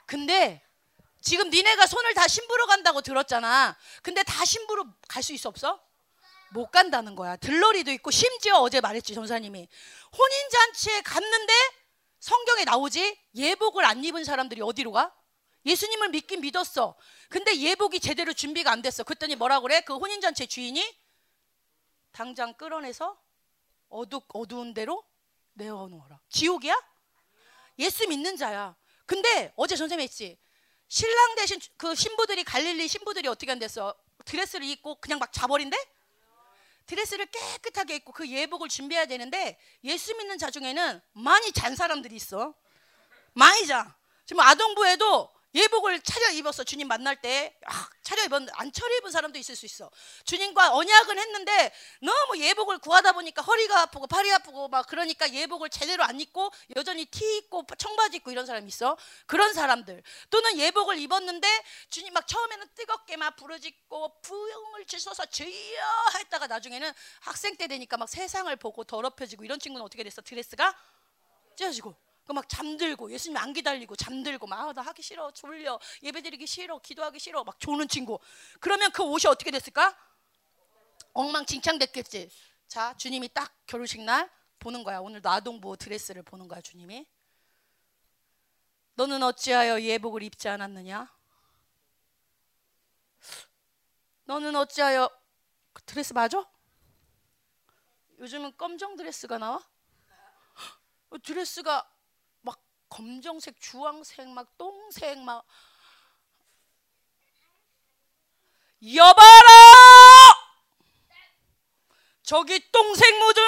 근데 지금 니네가 손을 다 신부로 간다고 들었잖아 근데 다 신부로 갈수 있어 없어 못 간다는 거야. 들러리도 있고 심지어 어제 말했지 전사님이 혼인 잔치에 갔는데 성경에 나오지 예복을 안 입은 사람들이 어디로 가? 예수님을 믿긴 믿었어. 근데 예복이 제대로 준비가 안 됐어. 그랬더니 뭐라 그래? 그 혼인 잔치 주인이 당장 끌어내서 어두 어두운 데로 내어 놓아라. 지옥이야? 예수 믿는 자야. 근데 어제 전사님 했지. 신랑 대신 그 신부들이 갈릴리 신부들이 어떻게 한댔어? 드레스를 입고 그냥 막 자버린대? 드레스를 깨끗하게 입고 그 예복을 준비해야 되는데 예수 믿는 자 중에는 많이 잔 사람들이 있어. 많이 자. 지금 아동부에도 예복을 차려 입었어. 주님 만날 때 아, 차려 입었는데 안 차려 입은 사람도 있을 수 있어. 주님과 언약은 했는데 너무 예복을 구하다 보니까 허리가 아프고 팔이 아프고 막 그러니까 예복을 제대로 안 입고 여전히 티 입고 청바지 입고 이런 사람 있어. 그런 사람들 또는 예복을 입었는데 주님 막 처음에는 뜨겁게 막 부르짖고 부흥을 주셔서 주여 했다가 나중에는 학생 때 되니까 막 세상을 보고 더럽혀지고 이런 친구는 어떻게 됐어? 드레스가 찢어지고 막 잠들고 예수님 안 기다리고 잠들고 막 나 하기 싫어 졸려 예배드리기 싫어 기도하기 싫어 막 조는 친구 그러면 그 옷이 어떻게 됐을까? 엉망진창 됐겠지 자 주님이 딱 결혼식 날 보는 거야 오늘 아동부 드레스를 보는 거야 주님이 너는 어찌하여 예복을 입지 않았느냐? 너는 어찌하여 그 드레스 맞아? 요즘은 검정 드레스가 나와? 어, 드레스가 검정색, 주황색, 막 똥색, 막 여봐라! 저기 똥색 묻은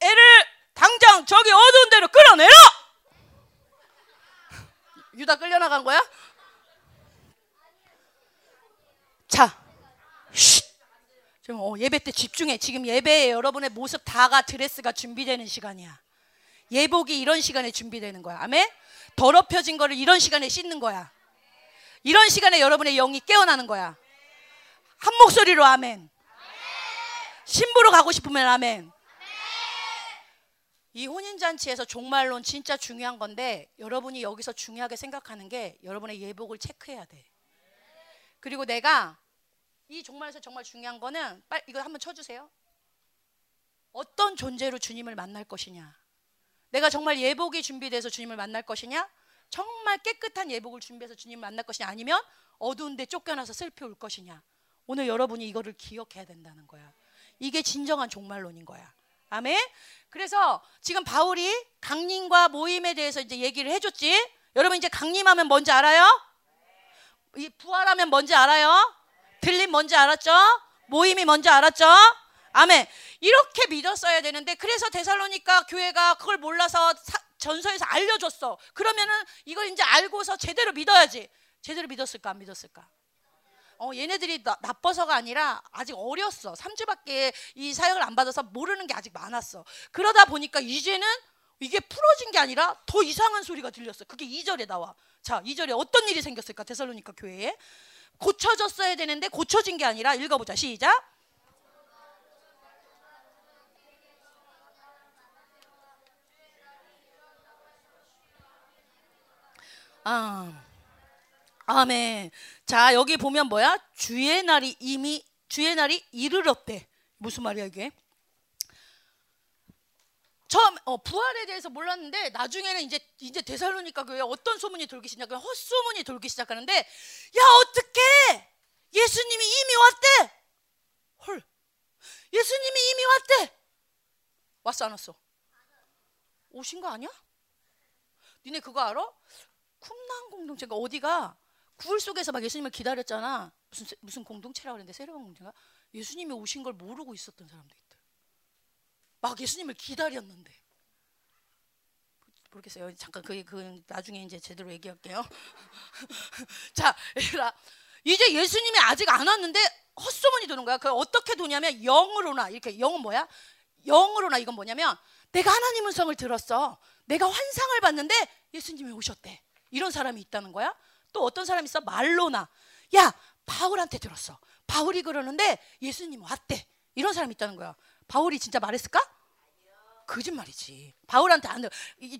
애를 당장 저기 어두운 데로 끌어내라! 유다 끌려나간 거야? 자, 쉿. 좀 어, 예배 때 집중해. 지금 예배에 여러분의 모습 다가 드레스가 준비되는 시간이야. 예복이 이런 시간에 준비되는 거야. 아멘? 더럽혀진 거를 이런 시간에 씻는 거야. 이런 시간에 여러분의 영이 깨어나는 거야. 한 목소리로 아멘. 신부로 가고 싶으면 아멘. 이 혼인잔치에서 종말론 진짜 중요한 건데 여러분이 여기서 중요하게 생각하는 게 여러분의 예복을 체크해야 돼. 그리고 내가 이 종말에서 정말 중요한 거는 빨리 이거 한번 쳐주세요. 어떤 존재로 주님을 만날 것이냐. 내가 정말 예복이 준비돼서 주님을 만날 것이냐? 정말 깨끗한 예복을 준비해서 주님을 만날 것이냐? 아니면 어두운데 쫓겨나서 슬피 울 것이냐? 오늘 여러분이 이거를 기억해야 된다는 거야. 이게 진정한 종말론인 거야. 아멘. 그래서 지금 바울이 강림과 모임에 대해서 이제 얘기를 해줬지. 여러분 이제 강림하면 뭔지 알아요? 이 부활하면 뭔지 알아요? 들림 뭔지 알았죠? 모임이 뭔지 알았죠? 아멘. 이렇게 믿었어야 되는데 그래서 데살로니까 교회가 그걸 몰라서 사, 전서에서 알려줬어. 그러면은 이걸 이제 알고서 제대로 믿어야지. 제대로 믿었을까 안 믿었을까? 어, 얘네들이 나, 나빠서가 아니라 아직 어렸어. 3주밖에 이 사역을 안 받아서 모르는 게 아직 많았어. 그러다 보니까 이제는 이게 풀어진 게 아니라 더 이상한 소리가 들렸어. 그게 2절에 나와. 자, 2절에 어떤 일이 생겼을까? 데살로니까 교회에. 고쳐졌어야 되는데 고쳐진 게 아니라 읽어보자. 시작. 아, 아멘. 자, 여기 보면 뭐야? 주의 날이 이미 주의 날이 이르렀대. 무슨 말이야 이게? 처음 어, 부활에 대해서 몰랐는데 나중에는 이제 이제 데살로니까 교회 어떤 소문이 돌기 시작, 헛소문이 돌기 시작하는데 야 어떻게 예수님이 이미 왔대? 헐, 예수님이 이미 왔대. 왔어 안 왔어? 오신 거 아니야? 니네 그거 알아? 쿰난 공동체가 어디가 굴 속에서 막 예수님을 기다렸잖아. 무슨 무슨 공동체라고 그랬는데 세례반 공동체가 예수님이 오신 걸 모르고 있었던 사람도 있대. 막 예수님을 기다렸는데. 모르겠어요. 잠깐 그, 그 나중에 이제 제대로 얘기할게요. 자, 얘들아. 이제 예수님이 아직 안 왔는데 헛소문이 도는 거야. 그 어떻게 도냐면 영으로나 이렇게 영은 뭐야? 영으로나 이건 뭐냐면 내가 하나님의 성을 들었어. 내가 환상을 봤는데 예수님이 오셨대. 이런 사람이 있다는 거야. 또 어떤 사람이 있어? 말로나. 야, 바울한테 들었어. 바울이 그러는데 예수님 왔대. 이런 사람이 있다는 거야. 바울이 진짜 말했을까? 거짓말이지. 바울한테 안 들.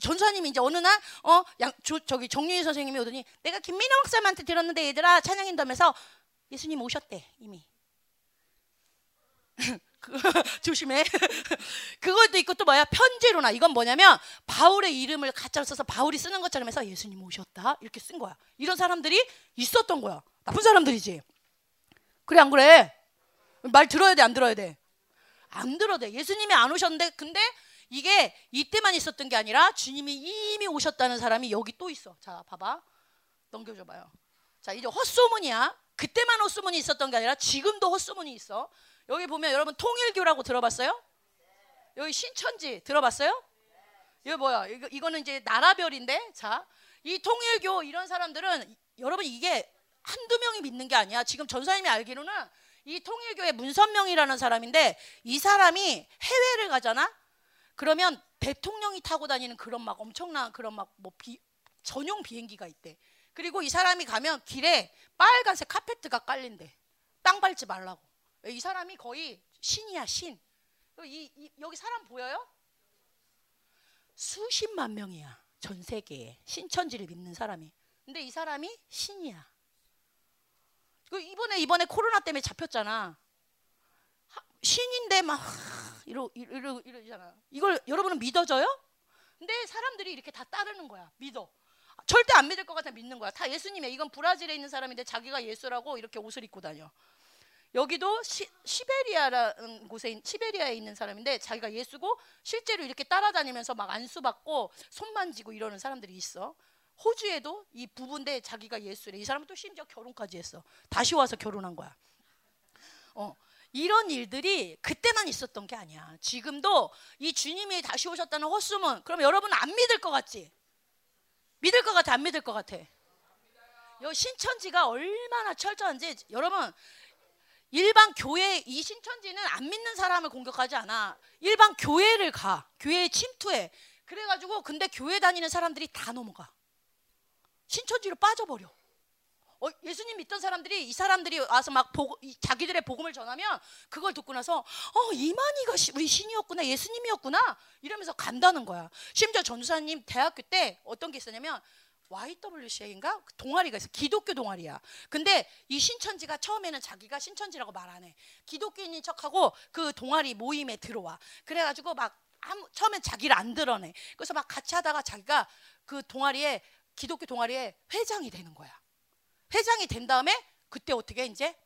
전사님이 이제 어느 날, 어, 양, 조, 저기 정유희 선생님이 오더니 내가 김민호 목사님한테 들었는데 얘들아 찬양인다면서 예수님 오셨대 이미. 그, 조심해. 그것도 있고 또 뭐야? 편지로나 이건 뭐냐면 바울의 이름을 가짜로 써서 바울이 쓰는 것처럼 해서 예수님 오셨다 이렇게 쓴 거야. 이런 사람들이 있었던 거야. 나쁜 사람들이지. 그래 안 그래? 말 들어야 돼 안 들어야 돼? 안 들어도 돼. 예수님이 안 오셨는데 근데 이게 이때만 있었던 게 아니라 주님이 이미 오셨다는 사람이 여기 또 있어. 자 봐봐. 넘겨줘 봐요. 자 이제 헛소문이야. 그때만 헛소문이 있었던 게 아니라 지금도 헛소문이 있어. 여기 보면 여러분 통일교라고 들어봤어요? 여기 신천지 들어봤어요? 이거 뭐야? 이거, 이거는 이제 나라별인데 자, 이 통일교 이런 사람들은 여러분 이게 한두 명이 믿는 게 아니야. 지금 전사님이 알기로는 이 통일교의 문선명이라는 사람인데 이 사람이 해외를 가잖아. 그러면 대통령이 타고 다니는 그런 막 엄청난 그런 막 뭐 전용 비행기가 있대. 그리고 이 사람이 가면 길에 빨간색 카페트가 깔린대. 땅 밟지 말라고. 이 사람이 거의 신이야 신. 이, 이, 여기 사람 보여요? 수십만 명이야 전 세계에 신천지를 믿는 사람이. 근데 이 사람이 신이야. 그 이번에 이번에 코로나 때문에 잡혔잖아. 신인데 막 이러 이러 이러잖아. 이걸 여러분은 믿어져요? 근데 사람들이 이렇게 다 따르는 거야. 믿어. 절대 안 믿을 것 같아 믿는 거야. 다 예수님이야. 이건 브라질에 있는 사람인데 자기가 예수라고 이렇게 옷을 입고 다녀. 여기도 시, 시베리아라는 곳에 시베리아에 있는 사람인데 자기가 예수고 실제로 이렇게 따라다니면서 막 안수 받고 손 만지고 이러는 사람들이 있어. 호주에도 이 부부인데 자기가 예수래. 이 사람은 또 심지어 결혼까지 했어. 다시 와서 결혼한 거야. 어. 이런 일들이 그때만 있었던 게 아니야. 지금도 이 주님이 다시 오셨다는 헛소문. 그럼 여러분 안 믿을 것 같지? 믿을 것 같아? 안 믿을 것 같아? 여 신천지가 얼마나 철저한지 여러분 일반 교회 이 신천지는 안 믿는 사람을 공격하지 않아. 일반 교회를 가. 교회에 침투해. 그래가지고 근데 교회 다니는 사람들이 다 넘어가. 신천지로 빠져버려. 어, 예수님 믿던 사람들이 이 사람들이 와서 막 보고, 자기들의 복음을 전하면 그걸 듣고 나서 어 이만희가 우리 신이었구나 예수님이었구나 이러면서 간다는 거야. 심지어 전사님 대학교 때 어떤 게 있었냐면 YWCA인가 동아리가 있어. 기독교 동아리야. 근데 이 신천지가 처음에는 자기가 신천지라고 말 안 해. 기독교인인 척하고 그 동아리 모임에 들어와. 그래가지고 막 아무, 처음엔 자기를 안 드러내. 그래서 막 같이 하다가 자기가 그 동아리에 기독교 동아리에 회장이 되는 거야. 회장이 된 다음에 그때 어떻게 이제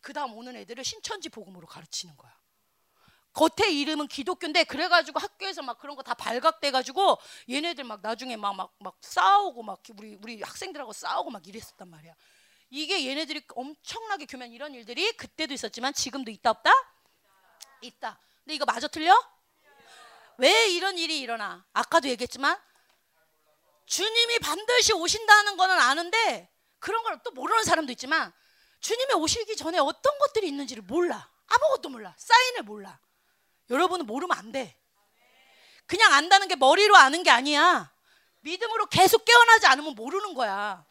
그 다음 오는 애들을 신천지 복음으로 가르치는 거야. 겉에 이름은 기독교인데 그래가지고 학교에서 막 그런 거 다 발각돼가지고 얘네들 막 나중에 막 막 막 싸우고 막 우리 우리 학생들하고 싸우고 막 이랬었단 말이야. 이게 얘네들이 엄청나게 교면 이런 일들이 그때도 있었지만 지금도 있다 없다? 있다. 근데 이거 마저 틀려? 왜 이런 일이 일어나? 아까도 얘기했지만 주님이 반드시 오신다는 거는 아는데 그런 걸 또 모르는 사람도 있지만 주님이 오시기 전에 어떤 것들이 있는지를 몰라. 아무것도 몰라. 사인을 몰라. 여러분은 모르면 안 돼. 그냥 안다는 게 머리로 아는 게 아니야. 믿음으로 계속 깨어나지 않으면 모르는 거야.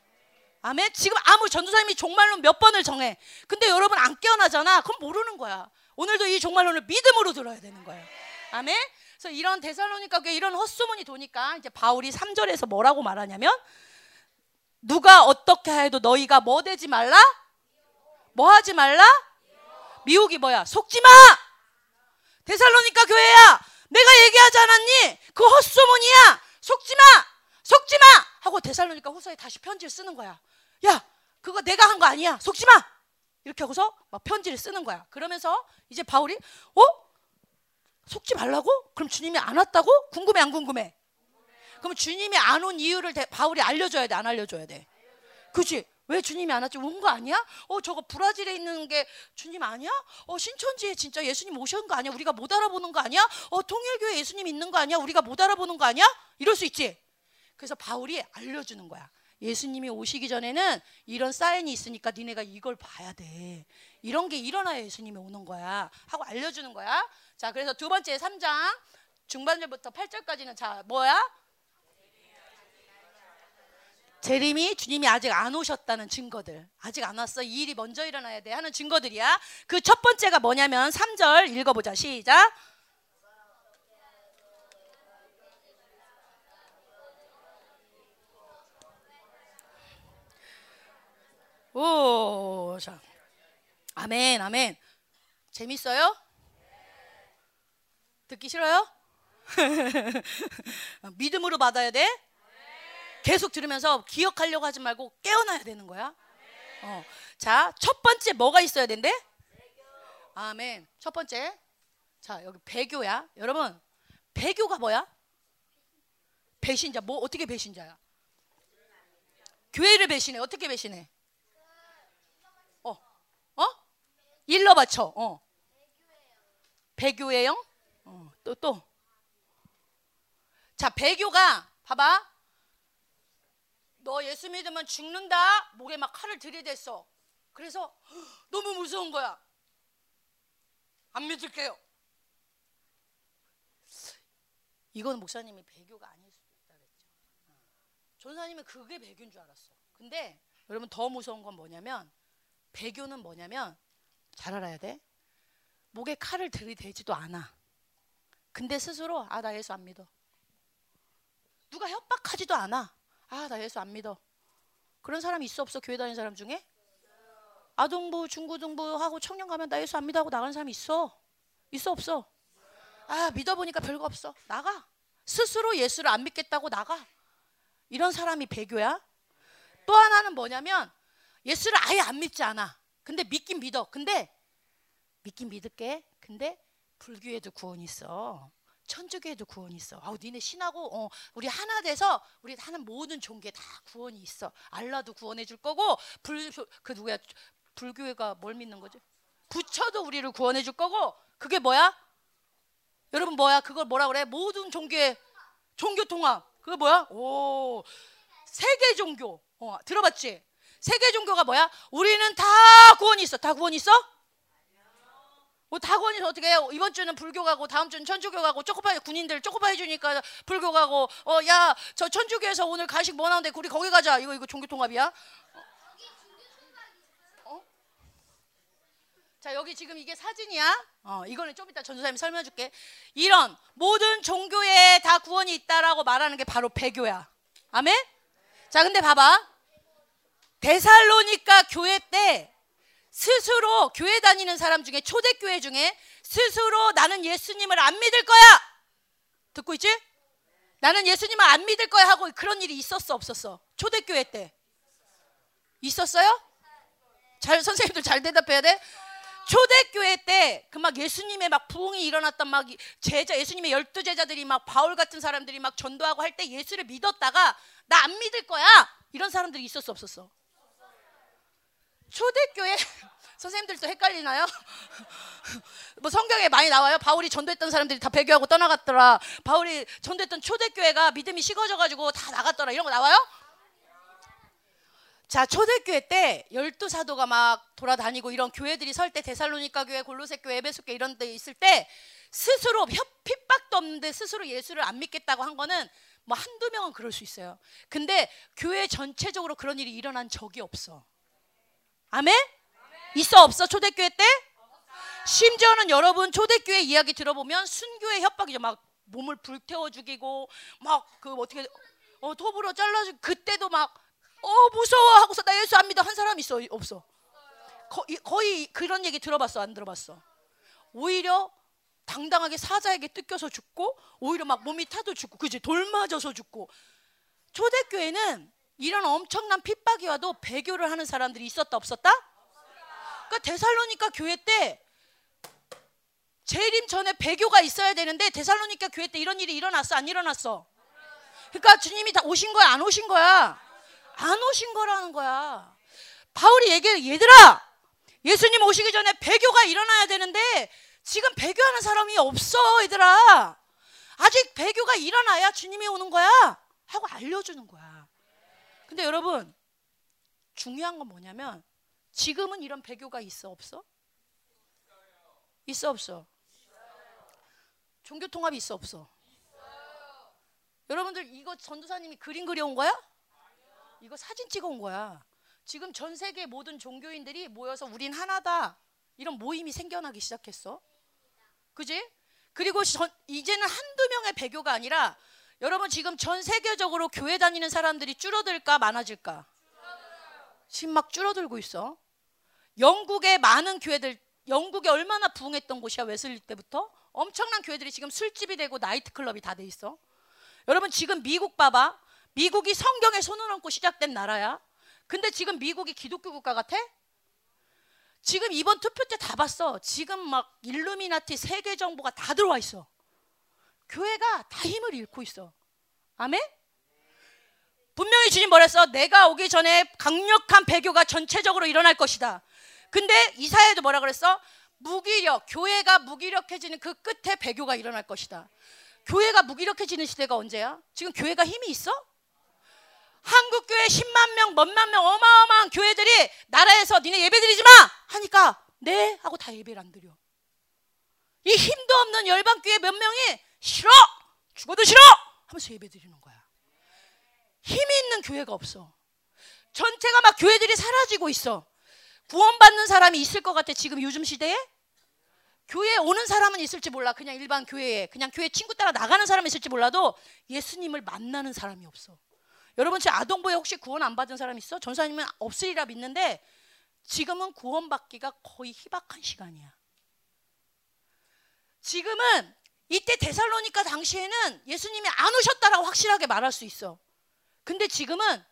아멘. 지금 아무 전도사님이 종말론 몇 번을 정해. 근데 여러분 안 깨어나잖아. 그럼 모르는 거야. 오늘도 이 종말론을 믿음으로 들어야 되는 거예요. 아멘. 그래서 이런 교회 이런 헛소문이 도니까 이제 바울이 3절에서 뭐라고 말하냐면 누가 어떻게 해도 너희가 뭐 되지 말라? 뭐 하지 말라? 미혹이 뭐야? 속지 마! 데살로니까 교회야. 내가 얘기하지 않았니? 그 헛소문이야. 속지 마. 속지 마. 하고 데살로니까 후서에 다시 편지를 쓰는 거야. 야, 그거 내가 한 거 아니야. 속지 마. 이렇게 하고서 막 편지를 쓰는 거야. 그러면서 이제 바울이 어? 속지 말라고? 그럼 주님이 안 왔다고? 궁금해 안 궁금해? 그럼 주님이 안 온 이유를 바울이 알려줘야 돼, 안 알려줘야 돼? 그지? 왜 주님이 안 왔지? 온 거 아니야? 어, 저거 브라질에 있는 게 주님 아니야? 어, 신천지에 진짜 예수님 오신 거 아니야? 우리가 못 알아보는 거 아니야? 어, 통일교회 예수님 있는 거 아니야? 우리가 못 알아보는 거 아니야? 이럴 수 있지. 그래서 바울이 알려주는 거야. 예수님이 오시기 전에는 이런 사인이 있으니까 니네가 이걸 봐야 돼. 이런 게 일어나야 예수님이 오는 거야. 하고 알려주는 거야. 자, 그래서 두 번째 3장 중반절부터 8절까지는 자, 뭐야? 재림이 주님이 아직 안 오셨다는 증거들. 아직 안 왔어. 이 일이 먼저 일어나야 돼 하는 증거들이야. 그 첫 번째가 뭐냐면 3절 읽어보자. 시작. 오, 자. 아멘, 아멘. 재밌어요? 듣기 싫어요? 믿음으로 받아야 돼? 계속 들으면서 기억하려고 하지 말고 깨어나야 되는 거야. 어. 자, 첫 번째 뭐가 있어야 된대? 아멘. 첫 번째. 자, 여기 배교야. 여러분, 배교가 뭐야? 배신자. 뭐 어떻게 배신자야? 교회를 배신해. 어떻게 배신해? 어. 어? 일러 바쳐. 어. 배교예요? 어. 또 또. 자, 배교가 봐봐. 너 예수 믿으면 죽는다. 목에 막 칼을 들이댔어. 그래서 너무 무서운 거야. 안 믿을게요. 이건 목사님이 배교가 아닐 수도 있다 그랬죠. 전사님은 그게 배교인 줄 알았어. 근데 여러분 더 무서운 건 뭐냐면 배교는 뭐냐면 잘 알아야 돼. 목에 칼을 들이대지도 않아. 근데 스스로 아 나 예수 안 믿어. 누가 협박하지도 않아. 아 나 예수 안 믿어. 그런 사람 있어 없어 교회 다니는 사람 중에? 아동부 중고등부 하고 청년 가면 나 예수 안 믿어 하고 나가는 사람 있어. 있어 없어? 아 믿어 보니까 별거 없어. 나가. 스스로 예수를 안 믿겠다고 나가. 이런 사람이 배교야. 또 하나는 뭐냐면 예수를 아예 안 믿지 않아. 근데 믿긴 믿어. 근데 믿긴 믿을게. 근데 불교에도 구원이 있어. 천주교에도 구원이 있어. 아우 니네 신하고 어, 우리 하나 돼서 우리 하는 모든 종교에 다 구원이 있어. 알라도 구원해 줄 거고 불 그 누구야? 불교회가 뭘 믿는 거지? 부처도 우리를 구원해 줄 거고 그게 뭐야? 여러분 뭐야? 그걸 뭐라 그래? 모든 종교의 종교 통합. 그게 뭐야? 오 세계 종교. 어, 들어봤지? 세계 종교가 뭐야? 우리는 다 구원이 있어. 다 구원이 있어? 뭐다 구원이 있어 어떻게 해요? 이번 주는 불교 가고 다음 주는 천주교 가고 쪼꼬바이 군인들 쪼꼬바이 주니까 불교 가고 어 야 저 천주교에서 오늘 가식 뭐 나오는데 우리 거기 가자. 이거 이거 종교 통합이야? 자 여기 지금 이게 사진이야. 어 이거는 좀 이따 전도사님 설명해 줄게. 이런 모든 종교에 다 구원이 있다라고 말하는 게 바로 배교야. 아멘? 자 근데 봐봐. 데살로니까 교회 때 스스로 교회 다니는 사람 중에 초대교회 중에 스스로 나는 예수님을 안 믿을 거야. 듣고 있지? 나는 예수님을 안 믿을 거야 하고 그런 일이 있었어 없었어? 초대교회 때 있었어요? 잘 선생님들 잘 대답해야 돼. 초대교회 때 그 막 예수님의 막 부흥이 일어났던 막 제자 예수님의 열두 제자들이 막 바울 같은 사람들이 막 전도하고 할 때 예수를 믿었다가 나 안 믿을 거야 이런 사람들이 있었어 없었어? 초대교회 선생님들도 헷갈리나요? 뭐 성경에 많이 나와요. 바울이 전도했던 사람들이 다 배교하고 떠나갔더라. 바울이 전도했던 초대교회가 믿음이 식어져가지고 다 나갔더라. 이런 거 나와요? 자, 초대교회 때 열두 사도가 막 돌아다니고 이런 교회들이 설 때 데살로니가 교회, 골로새 교회, 에베소 교회 이런 데 있을 때 스스로 핍박도 없는데 스스로 예수를 안 믿겠다고 한 거는 뭐 한두 명은 그럴 수 있어요. 근데 교회 전체적으로 그런 일이 일어난 적이 없어. 아멘? 있어 없어 초대교회 때? 심지어는 여러분 초대교회 이야기 들어보면 순교의 협박이죠. 막 몸을 불태워 죽이고 막 그 어떻게 어 톱으로 잘라 죽 그때도 막 어 무서워 하고서 나 예수 안 믿어 한 사람 있어 없어? 거, 거의 그런 얘기 들어봤어 안 들어봤어? 오히려 당당하게 사자에게 뜯겨서 죽고 오히려 막 몸이 타도 죽고 그지 돌 맞아서 죽고 초대교회는 이런 엄청난 핍박이 와도 배교를 하는 사람들이 있었다 없었다? 그러니까 데살로니카 교회 때 재림 전에 배교가 있어야 되는데 데살로니카 교회 때 이런 일이 일어났어 안 일어났어? 그러니까 주님이 다 오신 거야 안 오신 거야? 안 오신 거라는 거야. 바울이 얘기해 얘들아 예수님 오시기 전에 배교가 일어나야 되는데 지금 배교하는 사람이 없어 얘들아. 아직 배교가 일어나야 주님이 오는 거야 하고 알려주는 거야. 근데 여러분 중요한 건 뭐냐면 지금은 이런 배교가 있어 없어? 있어 없어? 종교 통합이 있어 없어? 여러분들 이거 전도사님이 그림 그려온 거야? 이거 사진 찍어온 거야. 지금 전 세계 모든 종교인들이 모여서 우린 하나다. 이런 모임이 생겨나기 시작했어. 그지? 그리고 전, 이제는 한두 명의 배교가 아니라 여러분 지금 전 세계적으로 교회 다니는 사람들이 줄어들까 많아질까? 지금 막 줄어들고 있어. 영국의 많은 교회들 영국에 얼마나 부흥했던 곳이야 웨슬리 때부터 엄청난 교회들이 지금 술집이 되고 나이트클럽이 다 돼 있어. 여러분 지금 미국 봐봐. 미국이 성경에 손을 얹고 시작된 나라야. 근데 지금 미국이 기독교 국가 같아? 지금 이번 투표 때 다 봤어. 지금 막 일루미나티 세계 정보가 다 들어와 있어. 교회가 다 힘을 잃고 있어. 아멘? 분명히 주님 뭐랬어? 내가 오기 전에 강력한 배교가 전체적으로 일어날 것이다. 근데 이사야도 뭐라 그랬어? 무기력, 교회가 무기력해지는 그 끝에 배교가 일어날 것이다. 교회가 무기력해지는 시대가 언제야? 지금 교회가 힘이 있어? 한국 교회 10만 명, 몇만 명 어마어마한 교회들이 나라에서 니네 예배 드리지 마 하니까 네 하고 다 예배를 안 드려. 이 힘도 없는 열방 교회 몇 명이 싫어 죽어도 싫어 하면서 예배 드리는 거야. 힘이 있는 교회가 없어. 전체가 막 교회들이 사라지고 있어. 구원받는 사람이 있을 것 같아 지금 요즘 시대에? 교회에 오는 사람은 있을지 몰라. 그냥 일반 교회에 그냥 교회 친구 따라 나가는 사람이 있을지 몰라도 예수님을 만나는 사람이 없어. 여러분 제 아동부에 혹시 구원 안 받은 사람 있어? 전사님은 없으리라 믿는데 지금은 구원받기가 거의 희박한 시간이야. 지금은 이때 데살로니카 당시에는 예수님이 안 오셨다라고 확실하게 말할 수 있어. 근데 지금은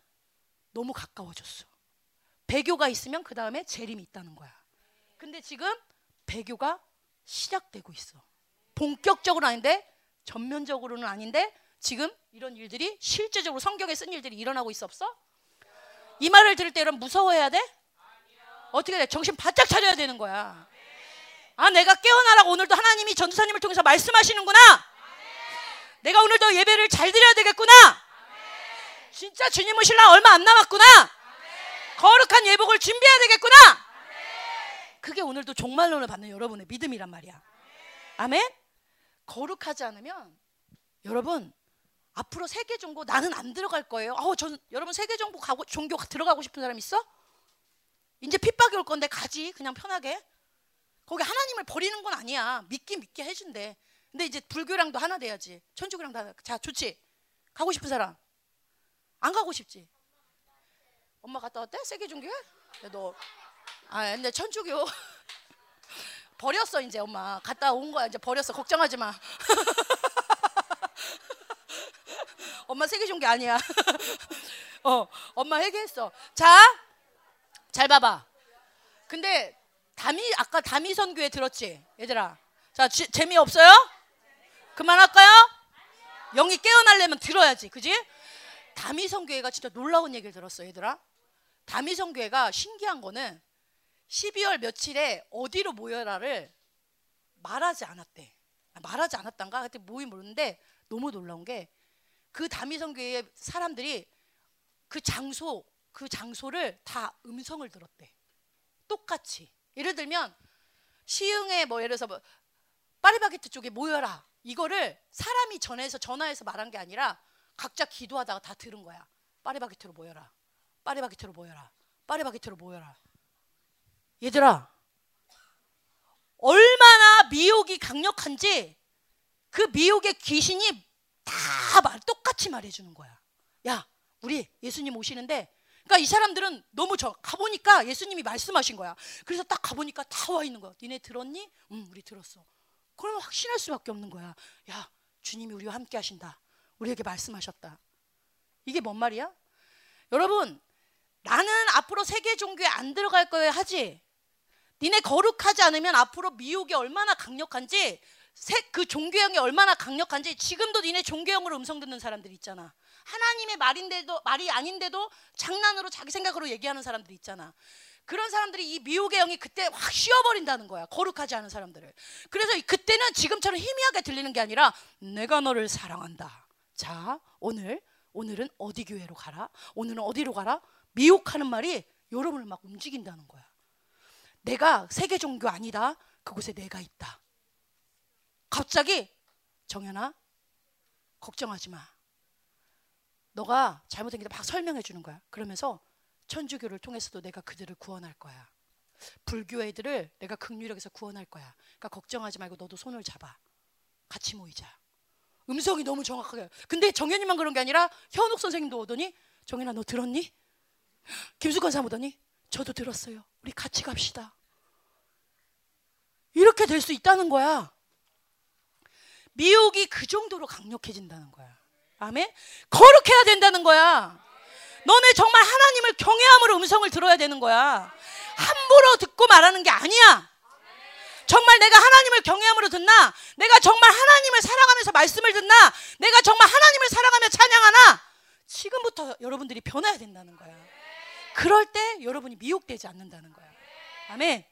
너무 가까워졌어. 배교가 있으면 그 다음에 재림이 있다는 거야. 근데 지금 배교가 시작되고 있어. 본격적으로 아닌데 전면적으로는 아닌데 지금 이런 일들이 실제적으로 성경에 쓴 일들이 일어나고 있어 없어? 이 말을 들을 때 여러분 무서워해야 돼? 어떻게 돼? 정신 바짝 차려야 되는 거야. 아 내가 깨어나라고 오늘도 하나님이 전도사님을 통해서 말씀하시는구나. 내가 오늘도 예배를 잘 드려야 되겠구나. 진짜 주님을 신랑 얼마 안 남았구나. 거룩한 예복을 준비해야 되겠구나. 그게 오늘도 종말론을 받는 여러분의 믿음이란 말이야. 아멘. 거룩하지 않으면 여러분 앞으로 세계 종교 나는 안 들어갈 거예요. 아우 전 여러분 세계 종교 가고 종교 들어가고 싶은 사람 있어? 이제 핍박이 올 건데 가지 그냥 편하게. 거기 하나님을 버리는 건 아니야. 믿기 믿게 해준대. 근데 이제 불교랑도 하나 돼야지. 천주교랑 다. 자 좋지. 가고 싶은 사람. 안 가고 싶지. 엄마 갔다 왔대? 세계 종교에? 너. 아 근데 천주교 버렸어 이제 엄마. 갔다 온 거야 이제 버렸어. 걱정하지 마. 엄마 세계 종교 아니야. 어, 엄마 회개했어. 자, 잘 봐봐. 근데 다미 아까 다미선 교회 들었지, 얘들아. 자, 지, 재미 없어요? 그만할까요? 영이 깨어나려면 들어야지, 그지? 다미선 교회가 진짜 놀라운 얘기를 들었어, 얘들아. 다미선 교회가 신기한 거는 12월 며칠에 어디로 모여라를 말하지 않았대. 아, 말하지 않았단가? 하여튼 모임 모르는데 너무 놀라운 게그 다미선 교회의 사람들이 그 장소 그 장소를 다 음성을 들었대. 똑같이. 예를 들면 시흥에 뭐 예를 들어서 뭐 파리바게트 쪽에 모여라. 이거를 사람이 전해서 전화해서 말한 게 아니라 각자 기도하다가 다 들은 거야. 파리바게트로 모여라. 파리바게트로 모여라. 파리바게트로 모여라. 얘들아, 얼마나 미혹이 강력한지 그 미혹의 귀신이 다 말, 똑같이 말해주는 거야. 야, 우리 예수님 오시는데, 그러니까 이 사람들은 너무 저 가보니까 예수님이 말씀하신 거야. 그래서 딱 가보니까 다 와 있는 거야. 니네 들었니? 응, 우리 들었어. 그러면 확신할 수밖에 없는 거야. 야, 주님이 우리와 함께 하신다. 우리에게 말씀하셨다. 이게 뭔 말이야? 여러분, 나는 앞으로 세계 종교에 안 들어갈 거예요 하지. 니네 거룩하지 않으면 앞으로 미혹이 얼마나 강력한지 그 종교형이 얼마나 강력한지 지금도 니네 종교형으로 음성 듣는 사람들 있잖아. 하나님의 말인데도 말이 아닌데도 장난으로 자기 생각으로 얘기하는 사람들 있잖아. 그런 사람들이 이 미혹의 영이 그때 확 씌워버린다는 거야. 거룩하지 않은 사람들을. 그래서 그때는 지금처럼 희미하게 들리는 게 아니라 내가 너를 사랑한다. 자, 오늘 오늘은 어디 교회로 가라? 오늘은 어디로 가라? 미혹하는 말이 여러분을 막 움직인다는 거야. 내가 세계 종교 아니다. 그곳에 내가 있다. 갑자기 정연아 걱정하지 마. 너가 잘못된 게 막 설명해 주는 거야. 그러면서 천주교를 통해서도 내가 그들을 구원할 거야. 불교 애들을 내가 극률력에서 구원할 거야. 그러니까 걱정하지 말고 너도 손을 잡아. 같이 모이자. 음성이 너무 정확하게. 근데 정연이만 그런 게 아니라 현옥 선생님도 오더니 정연아 너 들었니? 김숙건 사람 오더니 저도 들었어요. 우리 같이 갑시다. 이렇게 될 수 있다는 거야. 미혹이 그 정도로 강력해진다는 거야. 아멘. 거룩해야 된다는 거야. 너네 정말 하나님을 경외함으로 음성을 들어야 되는 거야. 함부로 듣고 말하는 게 아니야. 정말 내가 하나님을 경외함으로 듣나? 내가 정말 하나님을 사랑하면서 말씀을 듣나? 내가 정말 하나님을 사랑하며 찬양하나? 지금부터 여러분들이 변해야 된다는 거야. 그럴 때 여러분이 미혹되지 않는다는 거야. 아멘.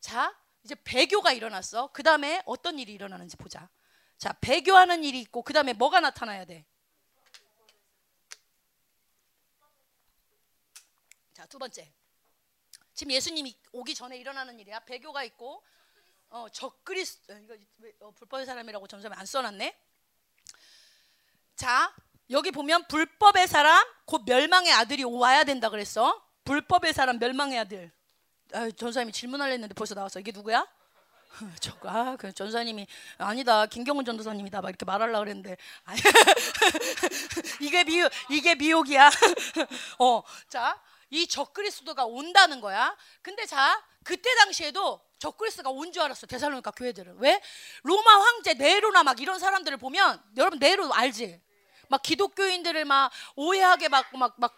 자, 이제 배교가 일어났어. 그 다음에 어떤 일이 일어나는지 보자. 자, 배교하는 일이 있고, 그 다음에 뭐가 나타나야 돼? 자, 두 번째. 지금 예수님이 오기 전에 일어나는 일이야. 배교가 있고, 어, 적그리스, 어, 이거 어, 불법의 사람이라고 점점 안 써놨네. 자, 여기 보면 불법의 사람, 곧 멸망의 아들이 와야 된다 그랬어. 불법의 사람, 멸망의 아들. 아, 전사님이 질문하려 했는데 벌써 나왔어. 이게 누구야? 저거 아, 그 전사님이 아니다. 김경훈 전도사님이다. 막 이렇게 말하려 그랬는데 이게 미혹 이게 미혹이야. 어, 자, 이 적그리스도가 온다는 거야. 근데 자, 그때 당시에도 적그리스도가 온 줄 알았어. 데살로니가 교회들은 왜? 로마 황제 네로나 막 이런 사람들을 보면 여러분 네로 알지? 막 기독교인들을 막 오해하게 막막막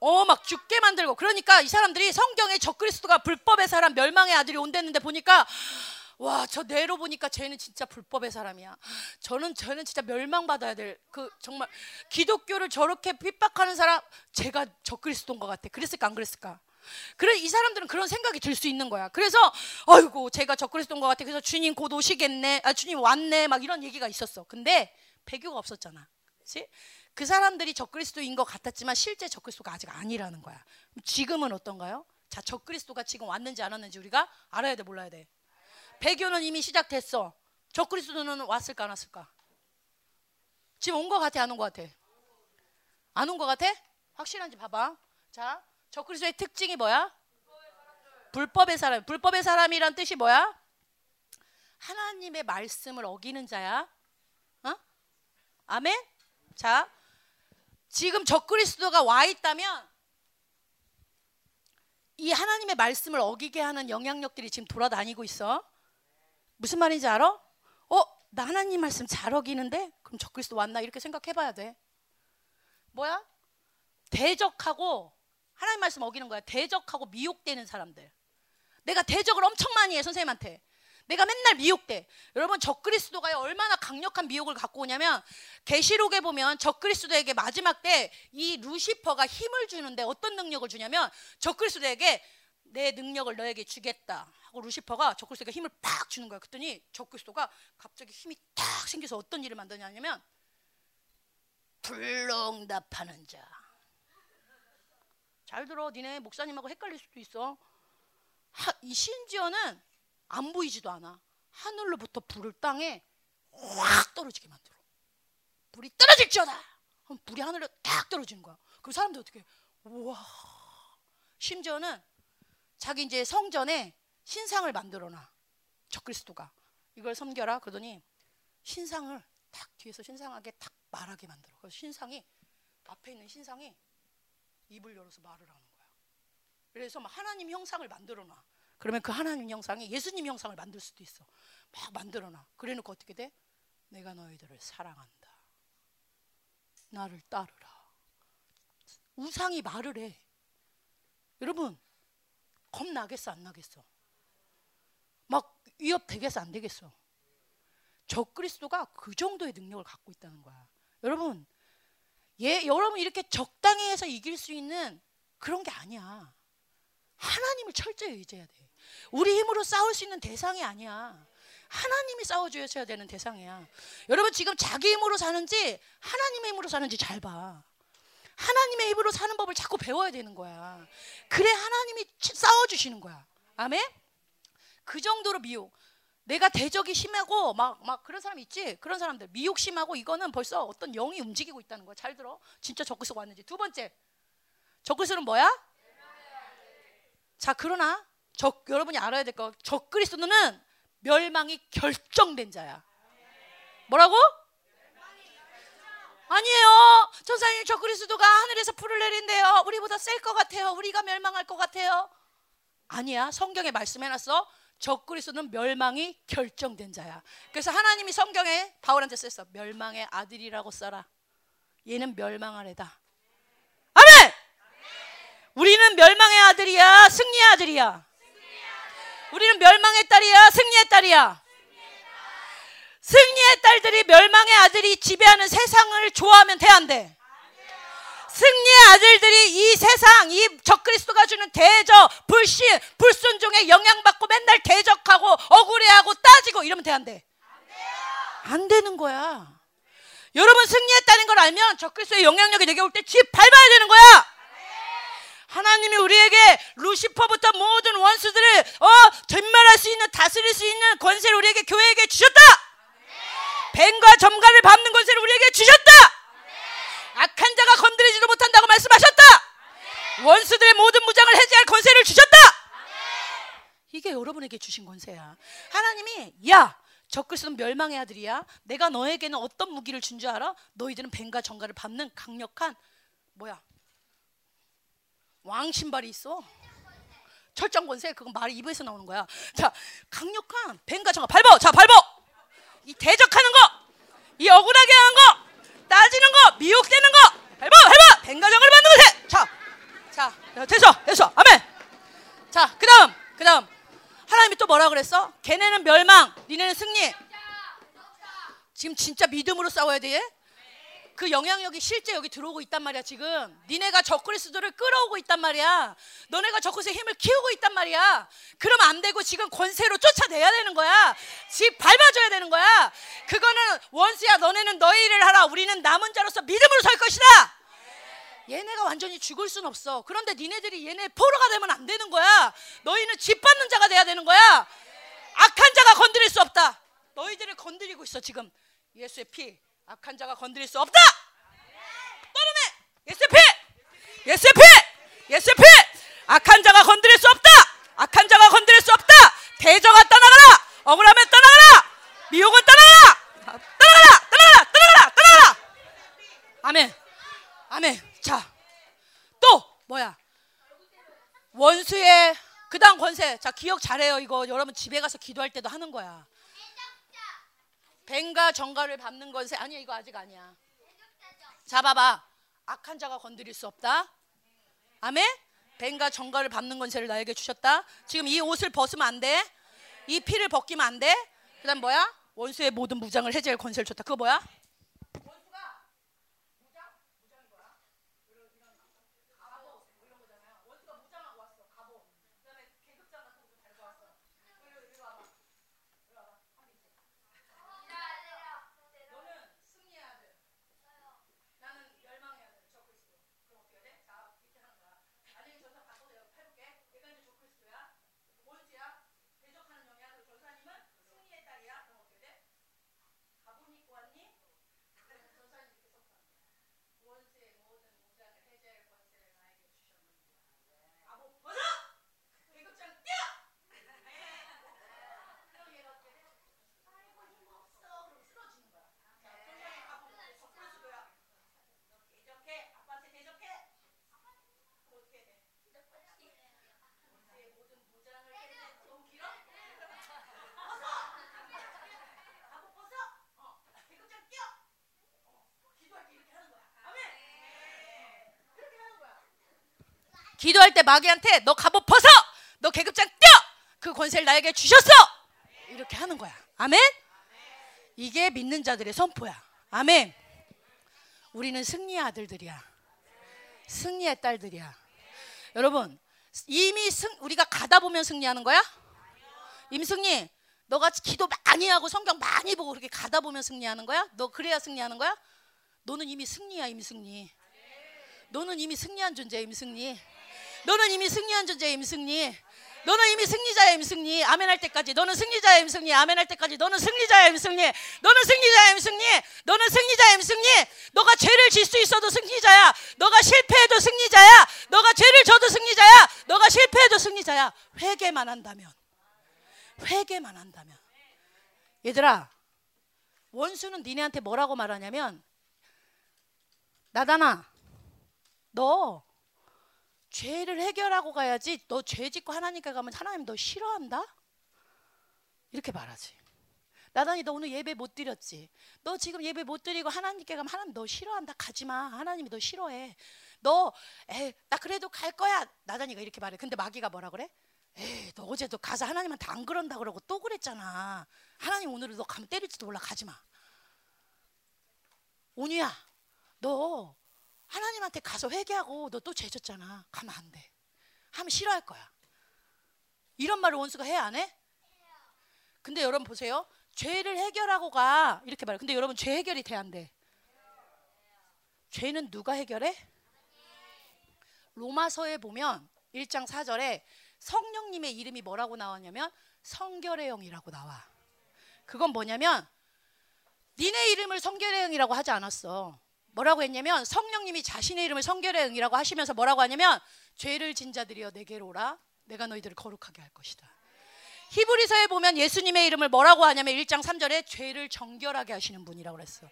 어, 막 죽게 만들고. 그러니까 이 사람들이 성경에 적그리스도가 불법의 사람, 멸망의 아들이 온댔는데 보니까 와, 저 내로 보니까 쟤는 진짜 불법의 사람이야. 저는 저는 진짜 멸망받아야 될 그 정말 기독교를 저렇게 핍박하는 사람 제가 적그리스도인 것 같아. 그랬을까 안 그랬을까? 그래 이 사람들은 그런 생각이 들 수 있는 거야. 그래서 아이고 제가 적그리스도인 것 같아. 그래서 주님 곧 오시겠네. 아 주님 왔네. 막 이런 얘기가 있었어. 근데 배교가 없었잖아. 그렇지? 그 사람들이 적그리스도인 것 같았지만 실제 적그리스도가 아직 아니라는 거야. 지금은 어떤가요? 자, 적그리스도가 지금 왔는지 안 왔는지 우리가 알아야 돼, 몰라야 돼. 배교는 이미 시작됐어. 적그리스도는 왔을까 안 왔을까? 지금 온 것 같아, 안 온 것 같아? 안 온 것 같아? 확실한지 봐봐. 자, 적그리스도의 특징이 뭐야? 불법의 사람. 불법의 사람이란 뜻이 뭐야? 하나님의 말씀을 어기는 자야. 어? 아멘? 자, 지금 적그리스도가 와 있다면 이 하나님의 말씀을 어기게 하는 영향력들이 지금 돌아다니고 있어. 무슨 말인지 알아? 어, 나 하나님 말씀 잘 어기는데? 그럼 적그리스도 왔나? 이렇게 생각해 봐야 돼. 뭐야? 대적하고 하나님 말씀 어기는 거야. 대적하고 미혹되는 사람들. 내가 대적을 엄청 많이 해, 선생님한테. 내가 맨날 미혹돼. 여러분 적그리스도가 얼마나 강력한 미혹을 갖고 오냐면 계시록에 보면 적그리스도에게 마지막 때 이 루시퍼가 힘을 주는데 어떤 능력을 주냐면 적그리스도에게 내 능력을 너에게 주겠다 하고 루시퍼가 적그리스도에게 힘을 팍 주는 거야. 그랬더니 적그리스도가 갑자기 힘이 탁 생겨서 어떤 일을 만드냐면 불응답하는 자. 잘 들어, 니네 목사님하고 헷갈릴 수도 있어. 하, 이 심지어는 안 보이지도 않아. 하늘로부터 불을 땅에 확 떨어지게 만들어. 불이 떨어질지어다. 그럼 불이 하늘로 딱 떨어지는 거야. 그럼 사람들 어떻게? 우와. 심지어는 자기 이제 성전에 신상을 만들어놔. 적그리스도가 이걸 섬겨라. 그러더니 신상을 딱 뒤에서 신상하게 탁 말하게 만들어. 그 신상이 앞에 있는 신상이 입을 열어서 말을 하는 거야. 그래서 하나님 형상을 만들어놔. 그러면 그 하나님 형상이 예수님 형상을 만들 수도 있어. 막 만들어놔. 그래 놓고 어떻게 돼? 내가 너희들을 사랑한다. 나를 따르라. 우상이 말을 해. 여러분, 겁나겠어, 안 나겠어? 막 위협 되겠어, 안 되겠어? 적그리스도가 그 정도의 능력을 갖고 있다는 거야. 여러분, 예, 여러분 이렇게 적당히 해서 이길 수 있는 그런 게 아니야. 하나님을 철저히 의지해야 돼. 우리 힘으로 싸울 수 있는 대상이 아니야. 하나님이 싸워주셔야 되는 대상이야. 여러분 지금 자기 힘으로 사는지 하나님의 힘으로 사는지 잘 봐. 하나님의 힘으로 사는 법을 자꾸 배워야 되는 거야. 그래 하나님이 싸워주시는 거야. 아멘? 그 정도로 미혹. 내가 대적이 심하고 막, 막 그런 사람 있지? 그런 사람들. 미혹 심하고 이거는 벌써 어떤 영이 움직이고 있다는 거야. 잘 들어. 진짜 적그리스 왔는지. 두 번째. 적그리스는 뭐야? 자, 그러나 적, 여러분이 알아야 될 거, 적그리스도는 멸망이 결정된 자야. 뭐라고? 아니에요. 전사님 적그리스도가 하늘에서 불을 내린대요. 우리보다 셀 것 같아요. 우리가 멸망할 것 같아요. 아니야. 성경에 말씀해놨어. 적그리스도는 멸망이 결정된 자야. 그래서 하나님이 성경에 바울한테 썼어. 멸망의 아들이라고 써라. 얘는 멸망할 애다. 아멘. 우리는 멸망의 아들이야, 승리의 아들이야. 우리는 멸망의 딸이야, 승리의 딸이야. 승리의 딸들이 멸망의 아들이 지배하는 세상을 좋아하면 돼, 안 돼? 승리의 아들들이 이 세상, 이 적그리스도가 주는 대적, 불신, 불순종에 영향받고 맨날 대적하고 억울해하고 따지고 이러면 돼, 안 돼? 안 되는 거야. 여러분 승리했다는 걸 알면 적그리스도의 영향력이 내게 올 때 집 밟아야 되는 거야. 하나님이 우리에게 루시퍼부터 모든 원수들을 어 뒷말할 수 있는 다스릴 수 있는 권세를 우리에게 교회에게 주셨다. 뱀과 점갈을 밟는 권세를 우리에게 주셨다. 악한 자가 건드리지도 못한다고 말씀하셨다. 원수들의 모든 무장을 해제할 권세를 주셨다. 이게 여러분에게 주신 권세야. 하나님이 야 적그리스도는 멸망의 아들이야. 내가 너에게는 어떤 무기를 준 줄 알아? 너희들은 뱀과 정갈을 밟는 강력한 뭐야? 왕 신발이 있어. 철장 권세 그건 말이 입에서 나오는 거야. 자, 강력한 뱀과 정갈 밟어. 자, 밟어. 이 대적하는 거, 이 억울하게 하는 거, 따지는 거, 미혹되는 거, 밟어, 밟어. 뱀과 정갈을 밟는 것에. 자, 자, 됐어, 됐어. 아멘. 자, 그다음, 그다음. 하나님이 또 뭐라 그랬어? 걔네는 멸망, 니네는 승리. 지금 진짜 믿음으로 싸워야 돼. 그 영향력이 실제 여기 들어오고 있단 말이야 지금. 니네가 적그리스도를 끌어오고 있단 말이야. 너네가 적그리스도의 힘을 키우고 있단 말이야. 그러면 안 되고 지금 권세로 쫓아내야 되는 거야. 집 밟아줘야 되는 거야. 그거는 원수야 너네는 너의 일을 하라. 우리는 남은 자로서 믿음으로 설 것이다. 얘네가 완전히 죽을 순 없어. 그런데 니네들이 얘네 포로가 되면 안 되는 거야. 너희는 집 받는 자가 돼야 되는 거야. 악한 자가 건드릴 수 없다. 너희들을 건드리고 있어 지금. 예수의 피 악한 자가 건드릴 수 없다. 떠나네. 예수의 피. 예수의 피. 예수의 피. 악한 자가 건드릴 수 없다. 악한 자가 건드릴 수 없다. 대저가 떠나가라. 억울하면 떠나가라. 미혹은 떠나가라. 떠나가라. 떠나가라. 떠나가라. 떠나가라. 아멘. 아멘. 자, 또 뭐야? 원수의 그다음 권세. 자, 기억 잘해요. 이거 여러분 집에 가서 기도할 때도 하는 거야. 뱀과 정갈을 밟는 것에 아니야 이거 아직 아니야. 잡아봐. 악한 자가 건드릴 수 없다. 아멘. 뱀과 정갈을 밟는 권세를 나에게 주셨다. 지금 이 옷을 벗으면 안 돼. 이 피를 벗기면 안 돼. 그다음 뭐야? 원수의 모든 무장을 해제할 권세를 줬다. 그거 뭐야? 기도할 때 마귀한테 너 갑옷 벗어! 너 계급장 뛰어! 그 권세를 나에게 주셨어! 이렇게 하는 거야. 아멘? 이게 믿는 자들의 선포야. 아멘. 우리는 승리의 아들들이야. 승리의 딸들이야. 여러분, 이미 승, 우리가 가다 보면 승리하는 거야? 임승리, 너가 기도 많이 하고 성경 많이 보고 그렇게 가다 보면 승리하는 거야? 너 그래야 승리하는 거야? 너는 이미 승리야, 임승리. 너는 이미 승리한 존재야, 임승리. 너는 이미 승리한 존재야 임승리. 너는 이미 승리자야 임승리. 아멘 할 때까지. 너는 승리자야 임승리. 아멘 할 때까지. 너는 승리자야 임승리. 너는 승리자야 임승리. 너는 승리자야 임승리. 너가 죄를 질 수 있어도 승리자야. 너가 실패해도 승리자야. 너가 죄를 져도 승리자야. 너가 실패해도 승리자야. 회개만 한다면. 회개만 한다면. 얘들아. 원수는 니네한테 뭐라고 말하냐면 나다나 너 죄를 해결하고 가야지 너 죄 짓고 하나님께 가면 하나님 너 싫어한다? 이렇게 말하지. 나단이 너 오늘 예배 못 드렸지. 너 지금 예배 못 드리고 하나님께 가면 하나님 너 싫어한다. 가지 마. 하나님이 너 싫어해. 너, 에이, 나 그래도 갈 거야. 나단이가 이렇게 말해. 근데 마귀가 뭐라 그래? 에이, 너 어제도 가서 하나님한테 안 그런다 그러고 또 그랬잖아. 하나님 오늘은 너 가면 때릴지도 몰라. 가지 마. 온유야, 너 하나님한테 가서 회개하고 너 또 죄졌잖아. 가면 안 돼. 하면 싫어할 거야. 이런 말을 원수가 해 안 해? 근데 여러분 보세요. 죄를 해결하고 가 이렇게 말해. 근데 여러분 죄 해결이 돼 안 돼? 죄는 누가 해결해? 로마서에 보면 1장 4절에 성령님의 이름이 뭐라고 나왔냐면 성결의 영이라고 나와. 그건 뭐냐면 니네 이름을 성결의 영이라고 하지 않았어. 뭐라고 했냐면 성령님이 자신의 이름을 성결의 영이라고 하시면서 뭐라고 하냐면 죄를 진 자들이여 내게로 오라 내가 너희들을 거룩하게 할 것이다. 히브리서에 보면 예수님의 이름을 뭐라고 하냐면 1장 3절에 죄를 정결하게 하시는 분이라고 그랬어.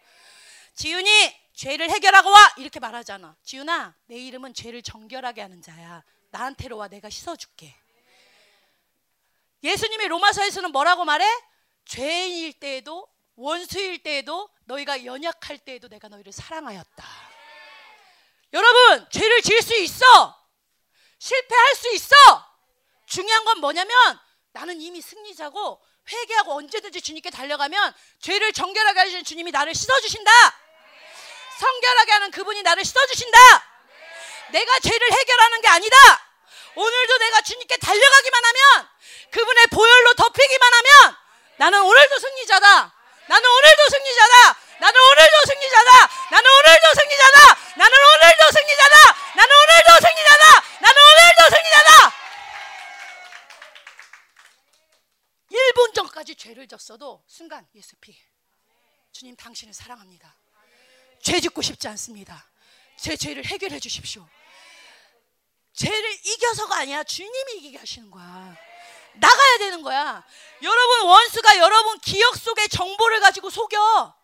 지훈이 죄를 해결하고 와 이렇게 말하잖아. 지훈아 내 이름은 죄를 정결하게 하는 자야. 나한테로 와 내가 씻어줄게. 예수님이 로마서에서는 뭐라고 말해? 죄인일 때에도 원수일 때에도 너희가 연약할 때에도 내가 너희를 사랑하였다. 여러분 죄를 지을 수 있어. 실패할 수 있어. 중요한 건 뭐냐면 나는 이미 승리자고 회개하고 언제든지 주님께 달려가면 죄를 정결하게 하시는 주님이 나를 씻어주신다. 성결하게 하는 그분이 나를 씻어주신다. 내가 죄를 해결하는 게 아니다. 오늘도 내가 주님께 달려가기만 하면 그분의 보혈로 덮이기만 하면 나는 오늘도 승리자다. 나는 오늘도 승리자다. 나는 오늘도 승리자다. 나는 오늘도 승리자다. 나는 오늘도 승리자다. 나는 오늘도 승리자다. 나는 오늘도 승리자다. 1분 전까지 죄를 졌어도 순간 예수 피. 주님 당신을 사랑합니다. 죄 짓고 싶지 않습니다. 제 죄를 해결해 주십시오. 죄를 이겨서가 아니라 주님이 이기게 하시는 거야. 나가야 되는 거야. 여러분 원수가 여러분 기억 속의 정보를 가지고 속여.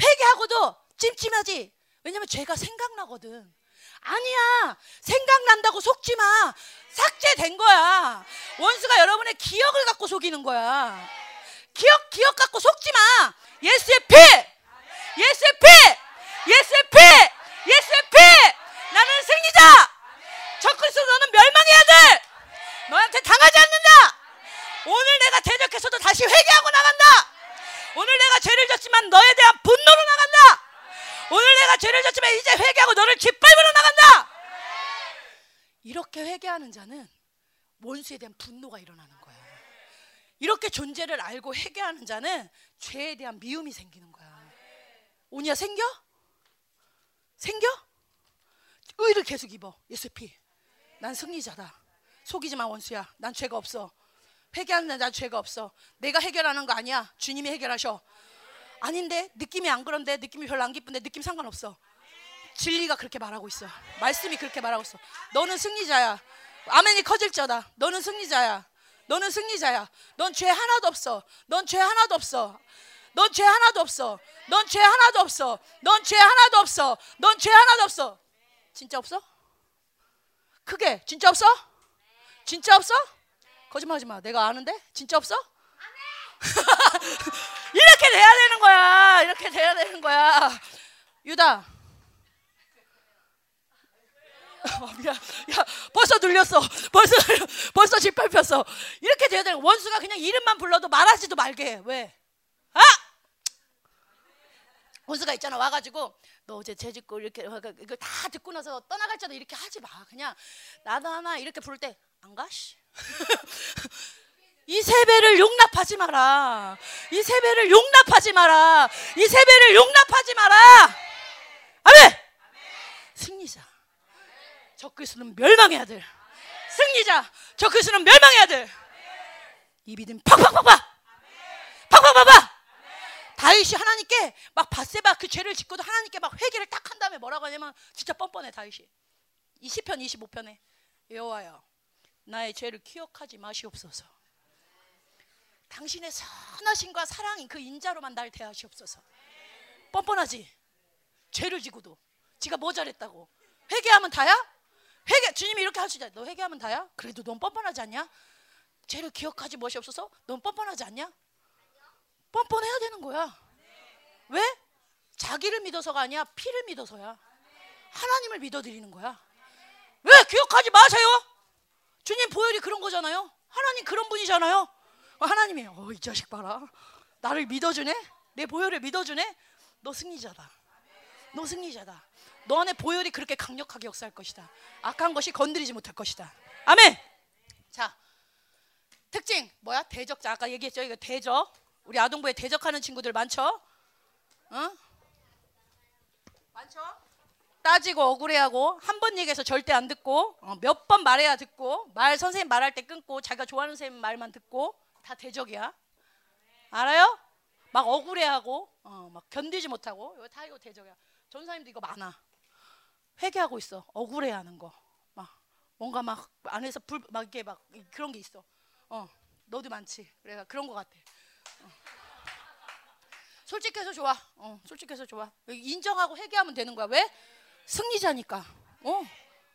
회개하고도 찜찜하지. 왜냐면 죄가 생각나거든. 아니야. 생각난다고 속지 마. 삭제된 거야. 원수가 여러분의 기억을 갖고 속이는 거야. 기억 기억 갖고 속지 마. 예수의 피. 예수의 피. 예수의 피. 예수의 피. 나는 승리자. 적그리스도 너는 멸망의 아들. 너한테 당하지 않는다. 오늘 내가 대적해서도 다시 회개하고 나간다. 오늘 내가 죄를 졌지만 너에 대한 분노로 나간다. 오늘 내가 죄를 졌지만 이제 회개하고 너를 짓밟으러 나간다. 이렇게 회개하는 자는 원수에 대한 분노가 일어나는 거야. 이렇게 존재를 알고 회개하는 자는 죄에 대한 미움이 생기는 거야. 오니야 생겨? 생겨? 의를 계속 입어. 예수 피. 난 승리자다. 속이지 마 원수야. 난 죄가 없어. 회개하는 난 죄가 없어. 내가 해결하는 거 아니야. 주님이 해결하셔. 아닌데 느낌이 안 그런데 느낌이 별로 안 기쁜데 느낌 상관없어. 진리가 그렇게 말하고 있어. 말씀이 그렇게 말하고 있어. 너는 승리자야. 아멘이 커질자다. 너는 승리자야. 너는 승리자야. 넌 죄 하나도 없어. 넌 죄 하나도 없어. 넌 죄 하나도 없어. 넌 죄 하나도 없어. 넌 죄 하나도 없어. 넌 죄 하나도 없어. 진짜 없어? 크게 진짜 없어? 진짜 없어? 거짓말하지 마. 내가 아는데 진짜 없어? 이렇게 돼야 되는 거야. 이렇게 돼야 되는 거야. 유다. 어, 미안. 야, 벌써 눌렸어. 벌써 벌써 짓밟혔어. 이렇게 돼야 되는 원수가 그냥 이름만 불러도 말하지도 말게 해. 왜? 아! 원수가 있잖아 와가지고 너 어제 죄 짓고 이렇게 이걸 다 듣고 나서 떠나갈 때도 이렇게 하지 마. 그냥 나도 하나 이렇게 부를 때 안 가? 씨. 이 세배를 용납하지 마라. 이 세배를 용납하지 마라. 이 세배를 용납하지 마라. 아멘. 승리자. 적그리스는 멸망해야 돼. 승리자. 적그리스는 멸망해야 돼. 이 믿음 팍팍팍팍. 팍팍팍팍. 다윗이 하나님께 막 바세바 그 죄를 짓고도 하나님께 막 회개를 딱 한 다음에 뭐라고 하냐면 진짜 뻔뻔해 다윗이. 이 시편 25편에 여호와여 나의 죄를 기억하지 마시옵소서. 당신의 선하심과 사랑인 그 인자로만 날 대하시옵소서. 뻔뻔하지. 죄를 지고도 지가 뭐 잘했다고. 회개하면 다야? 회개 주님이 이렇게 하시자. 너 회개하면 다야? 그래도 넌 뻔뻔하지 않냐? 죄를 기억하지 마시옵소서. 넌 뻔뻔하지 않냐? 뻔뻔해야 되는 거야. 왜? 자기를 믿어서가 아니야. 피를 믿어서야. 하나님을 믿어드리는 거야. 왜 기억하지 마세요? 주님 보혈이 그런 거잖아요. 하나님 그런 분이잖아요. 하나님이 어 이 자식 봐라. 나를 믿어주네. 내 보혈을 믿어주네. 너 승리자다. 너 승리자다. 너 안에 보혈이 그렇게 강력하게 역사할 것이다. 악한 것이 건드리지 못할 것이다. 아멘. 자, 특징 뭐야? 대적자 아까 얘기했죠. 이거 대적. 우리 아동부에 대적하는 친구들 많죠? 어? 많죠? 따지고 억울해하고 한 번 얘기해서 절대 안 듣고 어, 몇 번 말해야 듣고 말 선생님 말할 때 끊고 자기가 좋아하는 선생님 말만 듣고 다 대적이야. 알아요? 막 억울해하고 어, 막 견디지 못하고 이거 다 이거 대적이야. 전사님도 이거 많아. 회개하고 있어. 억울해하는 거. 막 뭔가 막 안에서 불 막 이렇게 막 그런 게 있어. 어, 너도 많지. 그래가 그런 거 같아. 어. 솔직해서 좋아. 어, 솔직해서 좋아. 인정하고 회개하면 되는 거야. 왜? 승리자니까. 어,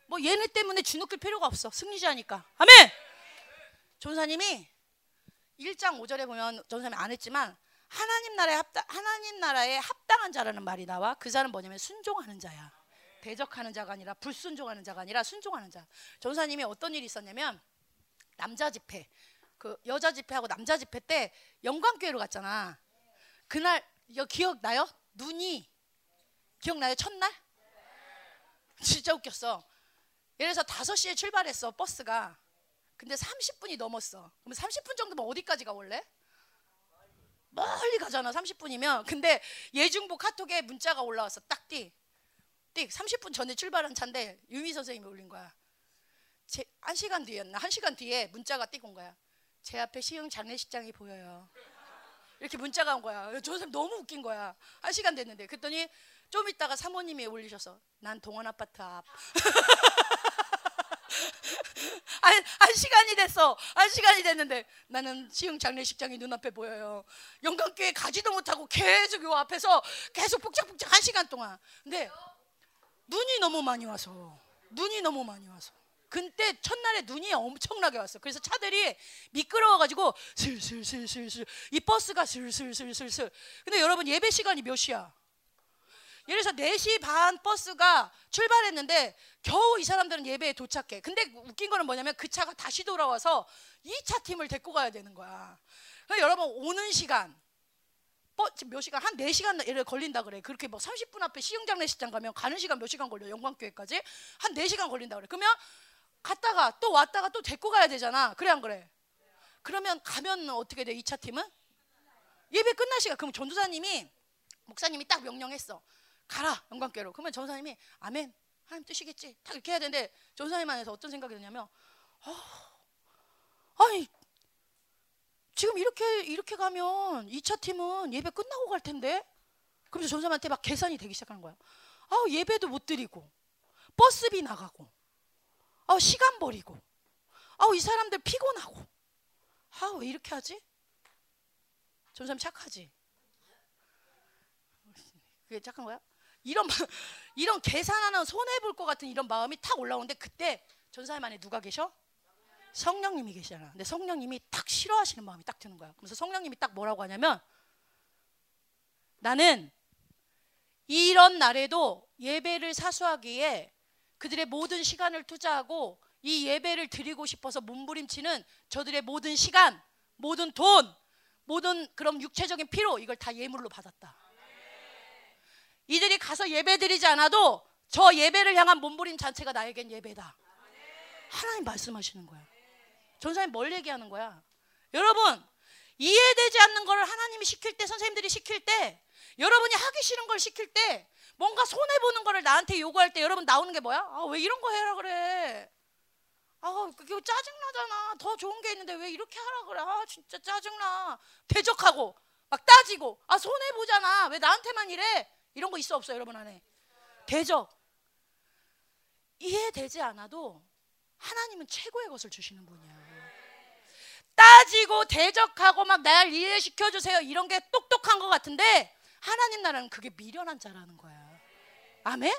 뭐 얘네 때문에 주눅길 필요가 없어. 승리자니까. 아멘. 전사님이 1장 5절에 보면 전사님이 안 했지만 하나님 나라에 합당 하나님 나라에 합당한 자라는 말이 나와. 그 자는 뭐냐면 순종하는 자야. 대적하는 자가 아니라 불순종하는 자가 아니라 순종하는 자. 전사님이 어떤 일이 있었냐면 남자 집회, 그 여자 집회하고 남자 집회 때 영광교회로 갔잖아. 그날 여 기억 나요? 눈이 기억나요? 첫날? 진짜 웃겼어. 예를 들어서 5시에 출발했어 버스가. 근데 30분이 넘었어. 그럼 30분 정도면 어디까지 가 원래? 멀리 가잖아 30분이면. 근데 예중부 카톡에 문자가 올라왔어. 딱 띠. 띡 30분 전에 출발한 차인데 유미 선생님이 올린 거야. 제, 한 시간 뒤였나? 한 시간 뒤에 문자가 띡온 거야. 제 앞에 시흥 장례식장이 보여요. 이렇게 문자가 온 거야. 저 선생님 너무 웃긴 거야. 한 시간 됐는데. 그랬더니 좀 있다가 사모님이 올리셔서 난 동원 아파트 앞. 한, 한 시간이 됐어. 한 시간이 됐는데 나는 시흥 장례식장이 눈앞에 보여요. 영광교회 가지도 못하고 계속 요 앞에서 계속 복작복작 한 시간 동안. 근데 눈이 너무 많이 와서 눈이 너무 많이 와서 그때 첫날에 눈이 엄청나게 왔어. 그래서 차들이 미끄러워가지고 슬슬슬슬슬 이 버스가 슬슬슬슬슬. 근데 여러분 예배 시간이 몇 시야? 예를 들어서 4시 반 버스가 출발했는데 겨우 이 사람들은 예배에 도착해. 근데 웃긴 거는 뭐냐면 그 차가 다시 돌아와서 2차 팀을 데리고 가야 되는 거야. 그러니까 여러분 오는 시간 몇 시간 한 4시간 예를 걸린다 그래. 그렇게 뭐 30분 앞에 시흥장례식장 가면 가는 시간 몇 시간 걸려. 영광교회까지 한 4시간 걸린다 그래. 그러면 갔다가 또 왔다가 또 데리고 가야 되잖아. 그래 안 그래? 그러면 가면 어떻게 돼? 2차 팀은? 예배 끝날 시간. 그럼 전도사님이 목사님이 딱 명령했어. 가라 영광교회로. 그러면 전도사님이 아멘. 하나님 뜻이겠지. 딱 이렇게 해야 되는데 전도사님 안에서 어떤 생각이 드냐면 어, 아니 지금 이렇게 이렇게 가면 2차 팀은 예배 끝나고 갈 텐데. 그러면서 전사님한테 막 계산이 되기 시작하는 거야. 아, 예배도 못 드리고 버스비 나가고 아, 시간 버리고 아, 이 사람들 피곤하고 아, 왜 이렇게 하지? 전사님 착하지? 그게 착한 거야? 이런 이런 계산하는 손해 볼 것 같은 이런 마음이 탁 올라오는데 그때 전사님 안에 누가 계셔? 성령님이 계시잖아. 근데 성령님이 딱 싫어하시는 마음이 딱 드는 거야. 그래서 성령님이 딱 뭐라고 하냐면 나는 이런 날에도 예배를 사수하기에 그들의 모든 시간을 투자하고 이 예배를 드리고 싶어서 몸부림치는 저들의 모든 시간, 모든 돈, 모든 그런 육체적인 피로 이걸 다 예물로 받았다. 이들이 가서 예배 드리지 않아도 저 예배를 향한 몸부림 자체가 나에겐 예배다. 하나님 말씀하시는 거야. 전사님 뭘 얘기하는 거야? 여러분 이해되지 않는 걸 하나님이 시킬 때 선생님들이 시킬 때 여러분이 하기 싫은 걸 시킬 때 뭔가 손해 보는 거를 나한테 요구할 때 여러분 나오는 게 뭐야? 아, 왜 이런 거 해라 그래? 아, 그게 짜증 나잖아. 더 좋은 게 있는데 왜 이렇게 하라 그래? 아, 진짜 짜증 나. 대적하고 막 따지고 아, 손해 보잖아. 왜 나한테만 이래? 이런 거 있어 없어 여러분 안에? 대적. 이해되지 않아도 하나님은 최고의 것을 주시는 분이야. 따지고 대적하고 막 날 이해시켜 주세요. 이런 게 똑똑한 것 같은데 하나님 나라는 그게 미련한 자라는 거야. 아멘?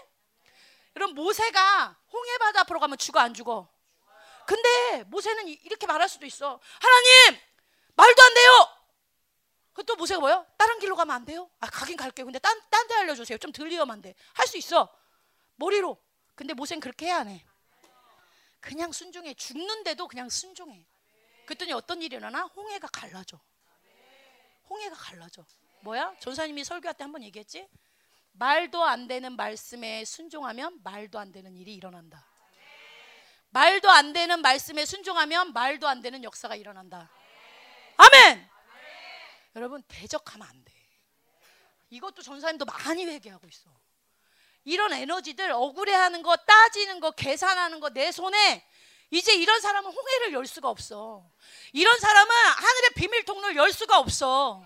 여러분 모세가 홍해 바다 앞으로 가면 죽어 안 죽어? 근데 모세는 이렇게 말할 수도 있어. 하나님 말도 안 돼요. 또 모세가 뭐요? 다른 길로 가면 안 돼요? 아 가긴 갈게요. 근데 딴 딴 데 알려주세요. 좀 덜 위험한데 할 수 있어. 머리로. 근데 모세는 그렇게 해야 안 해. 그냥 순종해. 죽는데도 그냥 순종해. 그랬더니 어떤 일이 일어나? 홍해가 갈라져. 홍해가 갈라져. 뭐야? 전사님이 설교할 때 한 번 얘기했지? 말도 안 되는 말씀에 순종하면 말도 안 되는 일이 일어난다. 말도 안 되는 말씀에 순종하면 말도 안 되는 역사가 일어난다. 아멘. 여러분 대적하면 안 돼. 이것도 전사님도 많이 회개하고 있어. 이런 에너지들 억울해하는 거, 따지는 거, 계산하는 거 내 손에 이제 이런 사람은 홍해를 열 수가 없어. 이런 사람은 하늘의 비밀 통로를 열 수가 없어.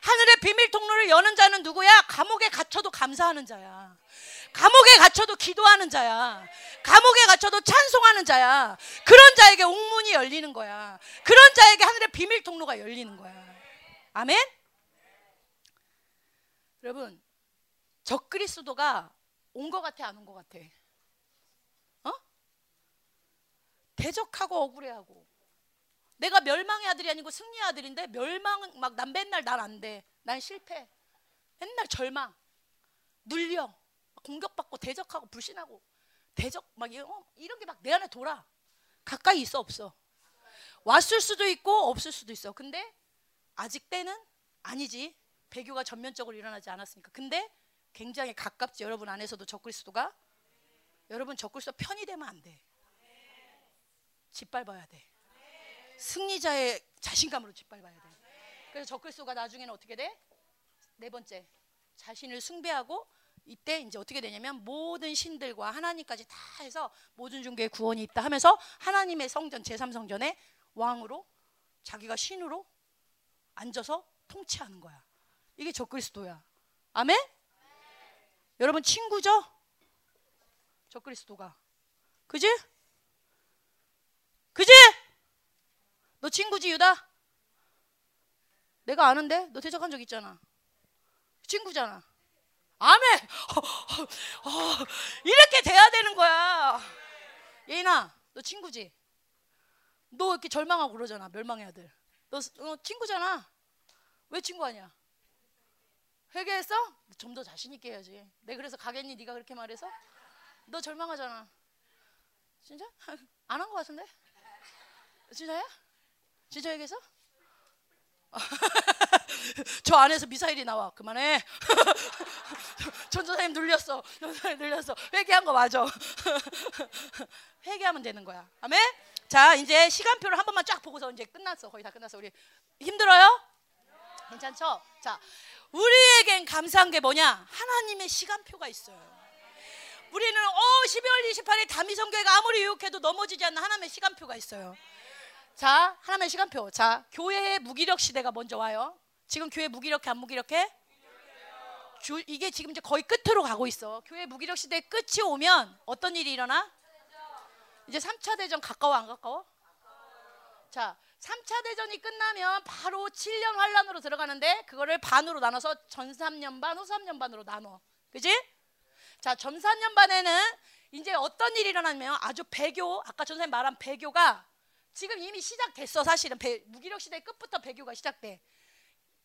하늘의 비밀 통로를 여는 자는 누구야? 감옥에 갇혀도 감사하는 자야. 감옥에 갇혀도 기도하는 자야. 감옥에 갇혀도 찬송하는 자야. 그런 자에게 옥문이 열리는 거야. 그런 자에게 하늘의 비밀 통로가 열리는 거야. 아멘? 여러분, 적그리스도가 온 것 같아, 안 온 것 같아? 어? 대적하고 억울해하고. 내가 멸망의 아들이 아니고 승리의 아들인데 멸망 막 난 맨날 날 안 돼. 난 실패. 맨날 절망. 눌려. 공격받고 대적하고 불신하고 대적 막 이런, 어, 이런 게 막 내 안에 돌아. 가까이 있어 없어. 왔을 수도 있고 없을 수도 있어. 근데 아직 때는 아니지. 배교가 전면적으로 일어나지 않았으니까. 근데 굉장히 가깝지. 여러분 안에서도 적그리스도가 여러분 적그리스도 편이 되면 안 돼. 짓밟아야 돼. 승리자의 자신감으로 짓밟아야 돼. 그래서 적그리스도가 나중에는 어떻게 돼? 네 번째 자신을 숭배하고 이때 이제 어떻게 되냐면 모든 신들과 하나님까지 다 해서 모든 종교의 구원이 있다 하면서 하나님의 성전 제3성전에 왕으로 자기가 신으로 앉아서 통치하는 거야. 이게 적그리스도야. 아멘? 여러분 친구죠? 적그리스도가. 그지? 그지? 너 친구지 유다? 내가 아는데 너 대적한 적 있잖아. 친구잖아. 아멘. 어, 어, 이렇게 돼야 되는 거야. 예인아, 너 친구지? 너 이렇게 절망하고 그러잖아. 멸망의 아들. 너 어, 친구잖아. 왜 친구 아니야? 회개했어? 좀 더 자신 있게 해야지. 내 그래서 가겠니? 네가 그렇게 말해서? 너 절망하잖아. 진짜? 안한거 같은데? 진짜야? 진짜 얘기했어? 저 안에서 미사일이 나와. 그만해. 전도사님 눌렸어. 전도사님 눌렸어. 회개한 거 맞아. 회개하면 되는 거야. 아멘? 자, 이제 시간표를 한 번만 쫙 보고서 이제 끝났어. 거의 다 끝났어. 우리 힘들어요? 괜찮죠? 자, 우리에겐 감사한 게 뭐냐? 하나님의 시간표가 있어요. 우리는 어 12월 28일 다미성교회가 아무리 유혹해도 넘어지지 않는 하나님의 시간표가 있어요. 자, 하나님의 시간표. 자, 교회의 무기력 시대가 먼저 와요. 지금 교회 무기력해 안 무기력해? 주, 이게 지금 이제 거의 끝으로 가고 있어. 교회 무기력 시대 끝이 오면 어떤 일이 일어나? 이제 3차 대전 가까워 안 가까워? 자, 3차 대전이 끝나면 바로 7년 환란으로 들어가는데 그거를 반으로 나눠서 전 3년 반, 후 3년 반으로 나눠. 그지? 자, 전 3년 반에는 이제 어떤 일이 일어나면 아주 배교, 아까 전사님 말한 배교가 지금 이미 시작됐어 사실은 배, 무기력 시대 끝부터 배교가 시작돼.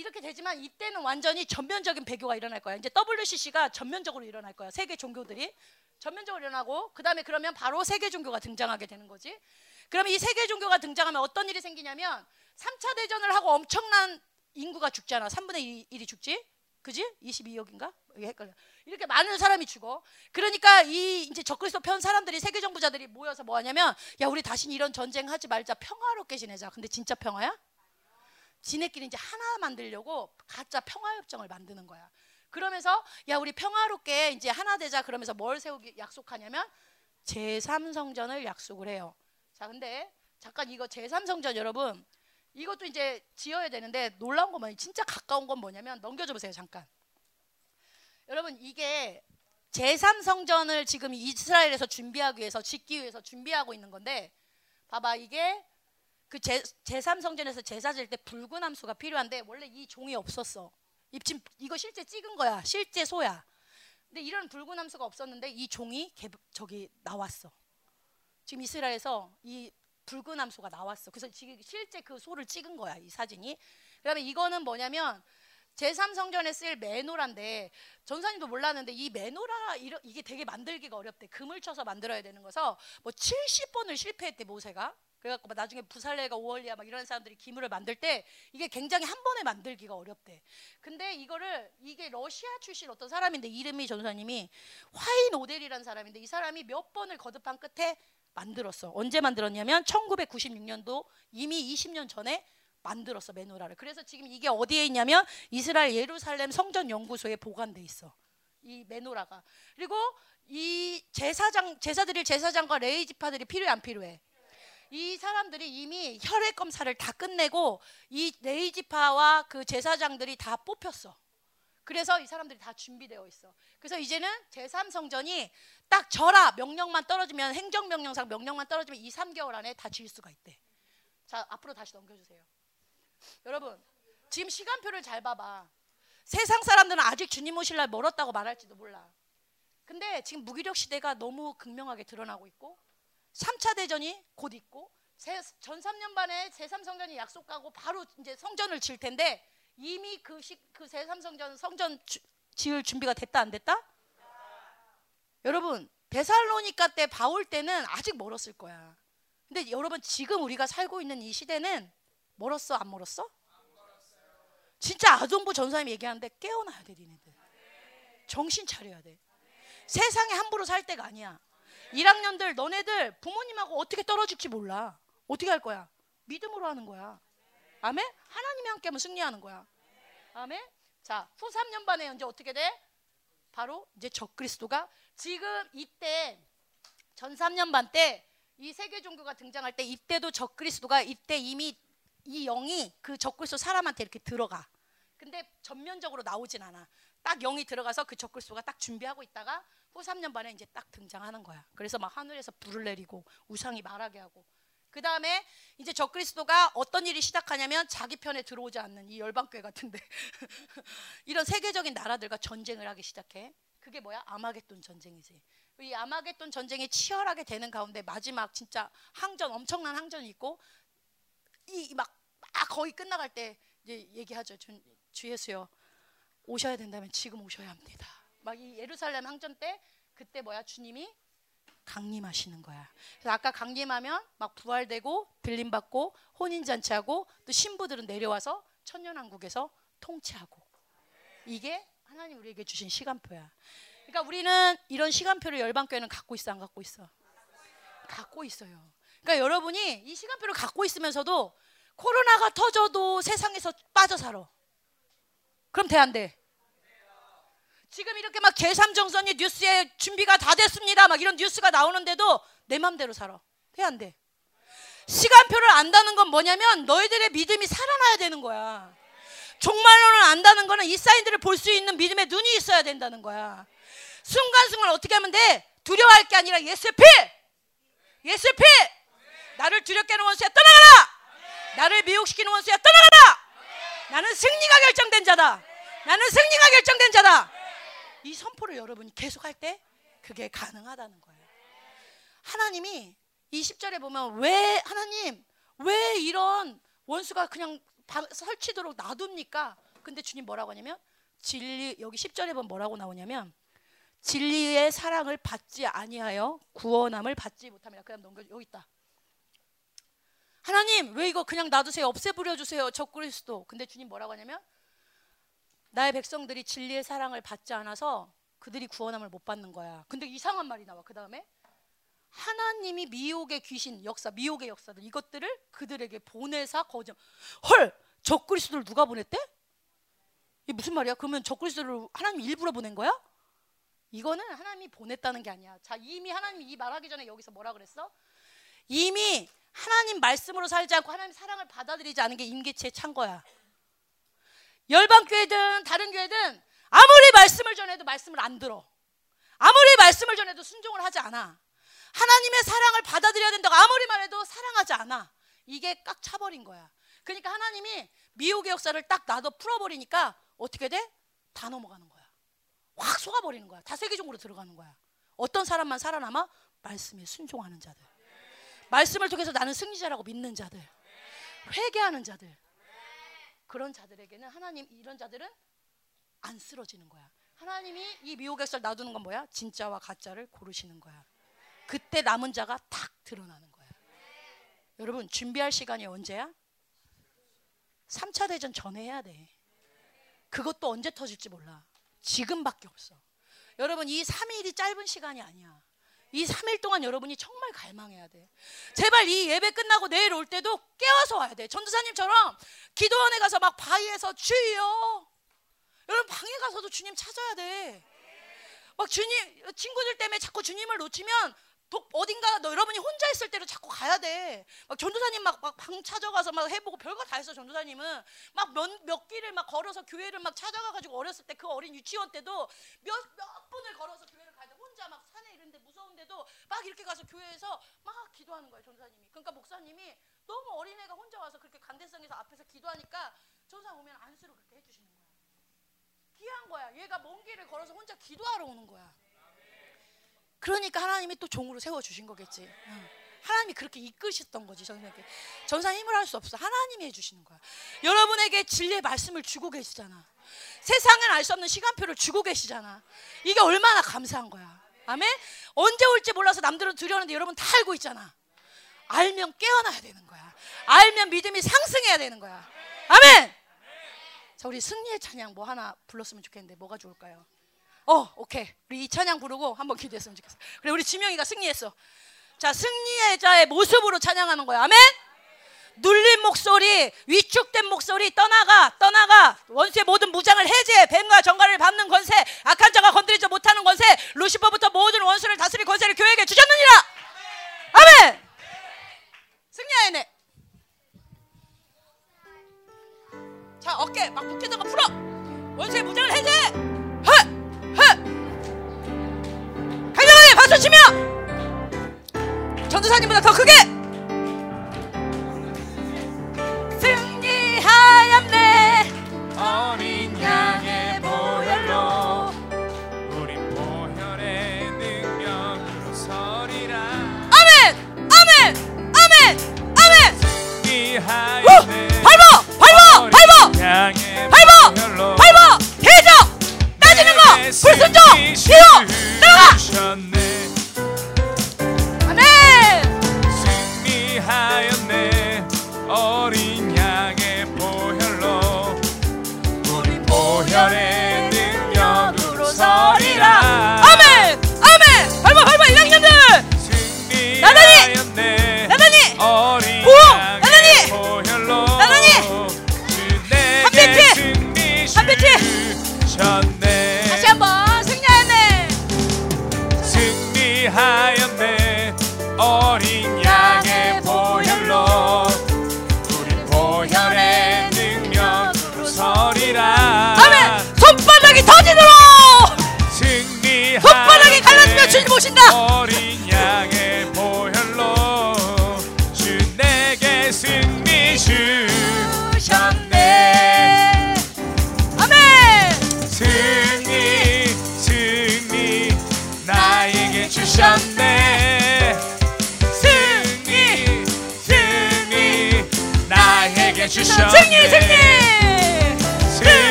이렇게 되지만 이때는 완전히 전면적인 배교가 일어날 거야. 이제 WCC가 전면적으로 일어날 거야. 세계 종교들이 전면적으로 일어나고 그 다음에 그러면 바로 세계 종교가 등장하게 되는 거지. 그러면 이 세계 종교가 등장하면 어떤 일이 생기냐면 3차 대전을 하고 엄청난 인구가 죽잖아. 3분의 1이 죽지. 그지? 22억인가? 헷갈려. 이렇게 많은 사람이 죽어. 그러니까 이 이제 적그리스도 편 사람들이 세계 정부자들이 모여서 뭐 하냐면 야, 우리 다시 이런 전쟁 하지 말자. 평화롭게 지내자. 근데 진짜 평화야? 지네끼리 이제 하나 만들려고 가짜 평화 협정을 만드는 거야. 그러면서 야, 우리 평화롭게 이제 하나 되자. 그러면서 뭘 세우기 약속하냐면 제3성전을 약속을 해요. 자, 근데 잠깐 이거 제3성전 여러분 이것도 이제 지어야 되는데 놀라운 건 뭐냐 진짜 가까운 건 뭐냐면 넘겨줘 보세요 잠깐 여러분 이게 제3성전을 지금 이스라엘에서 준비하기 위해서 짓기 위해서 준비하고 있는 건데 봐봐 이게 그 제, 제3성전에서 제사 질 때 붉은 함수가 필요한데 원래 이 종이 없었어 입침 이거 실제 찍은 거야 실제 소야 근데 이런 붉은 함수가 없었는데 이 종이 개, 저기 나왔어 지금 이스라엘에서 이 붉은 암소가 나왔어. 그래서 지금 실제 그 소를 찍은 거야 이 사진이. 그다음에 이거는 뭐냐면 제3성전에 쓸 메노라인데 전사님도 몰랐는데 이 메노라 이게 되게 만들기가 어렵대. 금을 쳐서 만들어야 되는 거서 뭐 70번을 실패했대 모세가. 그래갖고 나중에 부살레가 오월리아 막 이런 사람들이 기물을 만들 때 이게 굉장히 한 번에 만들기가 어렵대. 근데 이거를 이게 러시아 출신 어떤 사람인데 이름이 전사님이 화인 오델이라는 사람인데 이 사람이 몇 번을 거듭한 끝에 만들었어. 언제 만들었냐면 1996년도 이미 20년 전에 만들었어 메노라를. 그래서 지금 이게 어디에 있냐면 이스라엘 예루살렘 성전 연구소에 보관돼 있어. 이 메노라가. 그리고 이 제사장 제사드릴 제사장과 레이 지파들이 필요해 안 필요해? 이 사람들이 이미 혈액 검사를 다 끝내고 이 레이지파와 그 제사장들이 다 뽑혔어. 그래서 이 사람들이 다 준비되어 있어. 그래서 이제는 제3성전이 딱 절하 명령만 떨어지면 행정명령상 명령만 떨어지면 2, 3개월 안에 다 지을 수가 있대. 자, 앞으로 다시 넘겨 주세요. 여러분, 지금 시간표를 잘 봐봐. 세상 사람들은 아직 주님 오실 날 멀었다고 말할지도 몰라. 근데 지금 무기력 시대가 너무 극명하게 드러나고 있고 3차 대전이 곧 있고 전 3년 반에 제3성전이 약속하고 바로 이제 성전을 질 텐데 이미 그, 시, 그 제3성전 성전 주, 지을 준비가 됐다 안 됐다? 여러분 베살로니카 때 바울 때는 아직 멀었을 거야. 근데 여러분 지금 우리가 살고 있는 이 시대는 멀었어 안 멀었어? 진짜 아동부 전사님 얘기하는데 깨어나야 돼 니네들. 정신 차려야 돼. 세상에 함부로 살 때가 아니야. 1학년들 너네들 부모님하고 어떻게 떨어질지 몰라. 어떻게 할 거야? 믿음으로 하는 거야. 아멘? 하나님이 함께하면 승리하는 거야. 아멘? 자, 후 3년 반에 이제 어떻게 돼? 바로 이제 적그리스도가 지금 이때 전 3년 반 때 이 세계 종교가 등장할 때 이때도 적그리스도가 이때 이미 이 영이 그 적그리스도 사람한테 이렇게 들어가. 근데 전면적으로 나오진 않아. 딱 영이 들어가서 그 적그리스도가 딱 준비하고 있다가 후 3년 반에 이제 딱 등장하는 거야. 그래서 막 하늘에서 불을 내리고 우상이 말하게 하고 그 다음에 이제 적그리스도가 어떤 일이 시작하냐면 자기 편에 들어오지 않는 이 열방교회 같은데 이런 세계적인 나라들과 전쟁을 하기 시작해. 그게 뭐야? 아마겟돈 전쟁이지. 이 아마겟돈 전쟁이 치열하게 되는 가운데 마지막 진짜 항전 엄청난 항전이 있고 이막 막 거의 끝나갈 때 이제 얘기하죠. 주, 주 예수여 오셔야 된다면 지금 오셔야 합니다. 막 이 예루살렘 항전 때 그때 뭐야? 주님이 강림하시는 거야. 그래서 아까 강림하면 막 부활되고 들림 받고 혼인 잔치하고 또 신부들은 내려와서 천년 왕국에서 통치하고 이게 하나님 우리에게 주신 시간표야. 그러니까 우리는 이런 시간표를 열방교회는 갖고 있어 안 갖고 있어? 갖고 있어요. 그러니까 여러분이 이 시간표를 갖고 있으면서도 코로나가 터져도 세상에서 빠져 살아. 그럼 돼 안 돼? 지금 이렇게 막 제3정선이 뉴스에 준비가 다 됐습니다. 막 이런 뉴스가 나오는데도 내 맘대로 살아. 돼, 안 돼? 시간표를 안다는 건 뭐냐면 너희들의 믿음이 살아나야 되는 거야. 종말론을 안다는 거는 이 사인들을 볼 수 있는 믿음의 눈이 있어야 된다는 거야. 순간순간 어떻게 하면 돼? 두려워할 게 아니라 예수의 피! 예수의 피! 나를 두렵게 하는 원수야 떠나가라! 나를 미혹시키는 원수야 떠나가라! 나는 승리가 결정된 자다. 나는 승리가 결정된 자다. 이 선포를 여러분이 계속 할 때 그게 가능하다는 거예요. 하나님이 이 10절에 보면 왜 하나님 왜 이런 원수가 그냥 설치도록 놔둡니까? 근데 주님 뭐라고 하냐면 진리 여기 10절에 보면 뭐라고 나오냐면 진리의 사랑을 받지 아니하여 구원함을 받지 못합니다. 그다음 넘겨 여기 있다. 하나님 왜 이거 그냥 놔두세요 없애버려 주세요 적그리스도. 근데 주님 뭐라고 하냐면 나의 백성들이 진리의 사랑을 받지 않아서 그들이 구원함을 못 받는 거야. 근데 이상한 말이 나와. 그 다음에 하나님이 미혹의 귀신 역사, 미혹의 역사들 이것들을 그들에게 보내사 거점. 헐, 적그리스도를 누가 보냈대? 이게 무슨 말이야? 그러면 적그리스도를 하나님 일부러 보낸 거야? 이거는 하나님이 보냈다는 게 아니야. 자, 이미 하나님이 이 말하기 전에 여기서 뭐라 그랬어? 이미 하나님 말씀으로 살지 않고 하나님 사랑을 받아들이지 않은 게 임계치에 찬 거야. 열방 교회든 다른 교회든 아무리 말씀을 전해도 말씀을 안 들어. 아무리 말씀을 전해도 순종을 하지 않아. 하나님의 사랑을 받아들여야 된다고 아무리 말해도 사랑하지 않아. 이게 꽉 차버린 거야. 그러니까 하나님이 미혹의 역사를 딱 놔둬 풀어버리니까 어떻게 돼? 다 넘어가는 거야. 확 속아버리는 거야. 다 세계적으로 들어가는 거야. 어떤 사람만 살아남아? 말씀에 순종하는 자들. 말씀을 통해서 나는 승리자라고 믿는 자들, 회개하는 자들, 그런 자들에게는 하나님 이런 자들은 안 쓰러지는 거야. 하나님이 이 미혹의 살 놔두는 건 뭐야? 진짜와 가짜를 고르시는 거야. 그때 남은 자가 탁 드러나는 거야. 여러분 준비할 시간이 언제야? 3차 대전 전에 해야 돼. 그것도 언제 터질지 몰라. 지금밖에 없어. 여러분 이 3일이 짧은 시간이 아니야. 이 3일 동안 여러분이 정말 갈망해야 돼. 제발 이 예배 끝나고 내일 올 때도 깨워서 와야 돼. 전도사님처럼 기도원에 가서 막 바위에서 주여. 여러분 방에 가서도 주님 찾아야 돼. 막 주님 친구들 때문에 자꾸 주님을 놓치면 도, 어딘가 너 여러분이 혼자 있을 때로 자꾸 가야 돼. 막 전도사님 막방 찾아가서 막 해보고 별거 다 했어 전도사님은 막몇몇 길을 막 걸어서 교회를 막 찾아가 가지고 어렸을 때 그 어린 유치원 때도 몇몇 분을 걸어서 교회를 가야 돼. 혼자 막산 무서운데도 막 이렇게 가서 교회에서 막 기도하는 거예요 전도사님이. 그러니까 목사님이 너무 어린애가 혼자 와서 그렇게 간대성에서 앞에서 기도하니까 전도사 오면 안수로 그렇게 해주시는 거야. 귀한 거야. 얘가 먼 길을 걸어서 혼자 기도하러 오는 거야. 그러니까 하나님이 또 종으로 세워 주신 거겠지. 응. 하나님이 그렇게 이끄셨던 거지 전사님께. 전사 힘을 할 수 없어. 하나님이 해주시는 거야. 여러분에게 진리의 말씀을 주고 계시잖아. 세상은 알 수 없는 시간표를 주고 계시잖아. 이게 얼마나 감사한 거야. 아멘. 언제 올지 몰라서 남들은 두려는데 여러분 다 알고 있잖아. 알면 깨어나야 되는 거야. 알면 믿음이 상승해야 되는 거야. 아멘. 자 우리 승리의 찬양 뭐 하나 불렀으면 좋겠는데 뭐가 좋을까요? 어, 오케이. 우리 이 찬양 부르고 한번 기도했으면 좋겠어. 그래, 우리 지명이가 승리했어. 자, 승리의 자의 모습으로 찬양하는 거야. 아멘? 눌린 목소리, 위축된 목소리, 떠나가, 떠나가. 원수의 모든 무장을 해제, 뱀과 정갈을 밟는 권세, 루시퍼부터 모든 원수를 다스릴 권세를 교회에게 주셨느니라.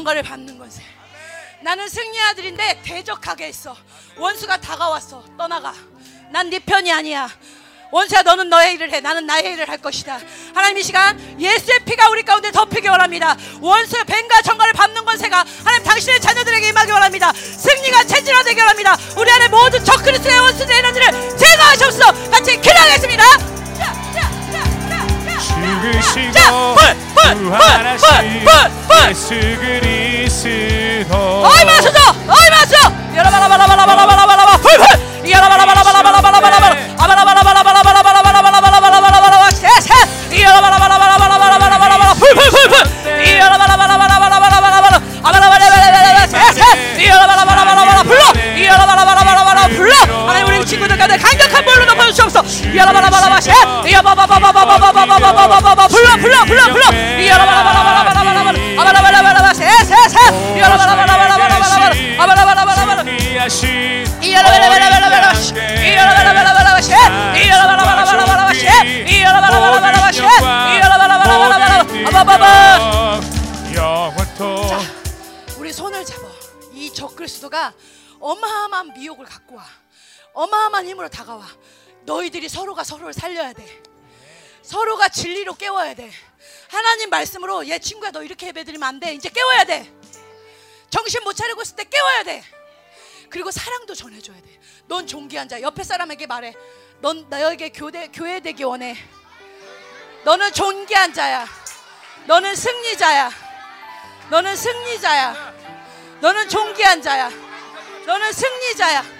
정갈을 밟는 것에 나는 승리의 아들인데 대적하게 했어. 원수가 다가왔어. 떠나가. 난 네 편이 아니야. 원수야 너는 너의 일을 해. 나는 나의 일을 할 것이다. 하나님 이 시간 예수의 피가 우리 가운데 덮이기 원합니다. 원수의 뱀과 정갈을 밟는 권세가 하나님 당신의 자녀들에게 임하기 원합니다. 승리가 체질화되기 원합니다. 우리 안에 모든 적그리스의 원수의 에너지를 불러 이어라 바라 바라 바라 불러 볼로 하나님 우리 친구들 가운데 강력한 볼로 덮어주시옵소서 야라바라바라바시 이야바바바바바바바바바바 불러 불러 불러 불러. 야라바라바라바라바라바라바라. 아바라바라바라바시 에세세 야라바라바라바라바라바라 아바라바라바라바라 이야라바라바라바라바시 이야라바라바라바라바시 이야라바라바라바라바시 이야라바라바라바라바시 이야라바라바라바라바라 아바바바 자 우리 손을 잡아 이 적그리스도가 어마어마한 미혹을 갖고 와. 어마어마한 힘으로 다가와. 너희들이 서로가 서로를 살려야 돼. 서로가 진리로 깨워야 돼. 하나님 말씀으로 얘 친구야 너 이렇게 예배드리면 안 돼. 이제 깨워야 돼. 정신 못 차리고 있을 때 깨워야 돼. 그리고 사랑도 전해줘야 돼. 넌 종기한 자. 옆에 사람에게 말해. 넌 나에게 교대, 교회 되기 원해. 너는 종기한 자야. 너는 승리자야. 너는 승리자야. 너는 종기한 자야. 너는 승리자야.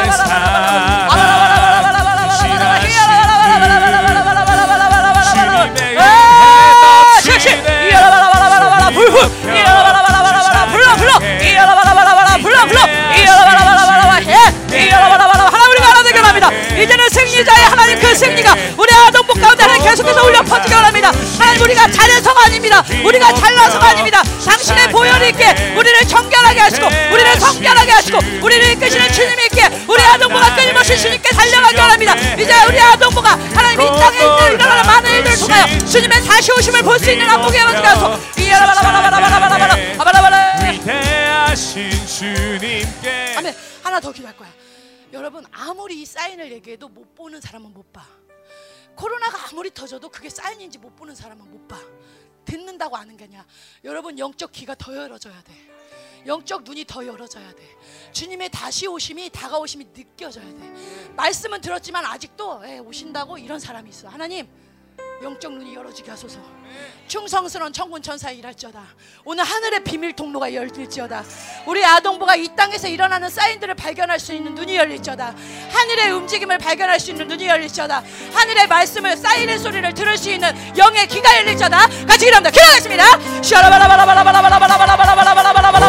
ラバラバラバラバラバラバラバラバラ 하나님 그 승리가 우리 아동복 가운데 하나님 계속해서 울려 퍼지기 바랍니다. 하나님 우리가 잘해서가 아닙니다. 우리가 잘나서가 아닙니다. 당신의 보혈이 있게 우리를 정결하게 하시고 우리를 성결하게 하시고 우리를 이끄시는 주님이 있게 우리 아동부가 끊임없이 주님께 달려가기 바랍니다. 이제 우리 아동부가 하나님 이 땅에 있는 일어나는 많은 일들을 통하여 주님의 다시 오심을 볼 수 있는 한국의 아버지 가서 이야라바라바라바라바라바라바라바라바라 하나 더 기도할 거야. 여러분 아무리 이 사인을 얘기해도 못 보는 사람은 못 봐. 코로나가 아무리 터져도 그게 사인인지 못 보는 사람은 못 봐. 듣는다고 아는 게냐? 여러분 영적 귀가 더 열어져야 돼. 영적 눈이 더 열어져야 돼. 주님의 다시 오심이 다가오심이 느껴져야 돼. 말씀은 들었지만 아직도 에, 오신다고 이런 사람이 있어. 하나님 영적 눈이 열어지게 하소서. 충성스러운 천군 천사 일할지어다. 오늘 하늘의 비밀 통로가 열릴지어다. 우리 아동부가 이 땅에서 일어나는 사인들을 발견할 수 있는 눈이 열릴지어다. 하늘의 움직임을 발견할 수 있는 눈이 열릴지어다. 하늘의 말씀을 사인의 소리를 들을 수 있는 영의 귀가 열릴지어다. 같이 기도합니다. 기도하겠습니다. 샤라바라바라바라바라바라바라바라바라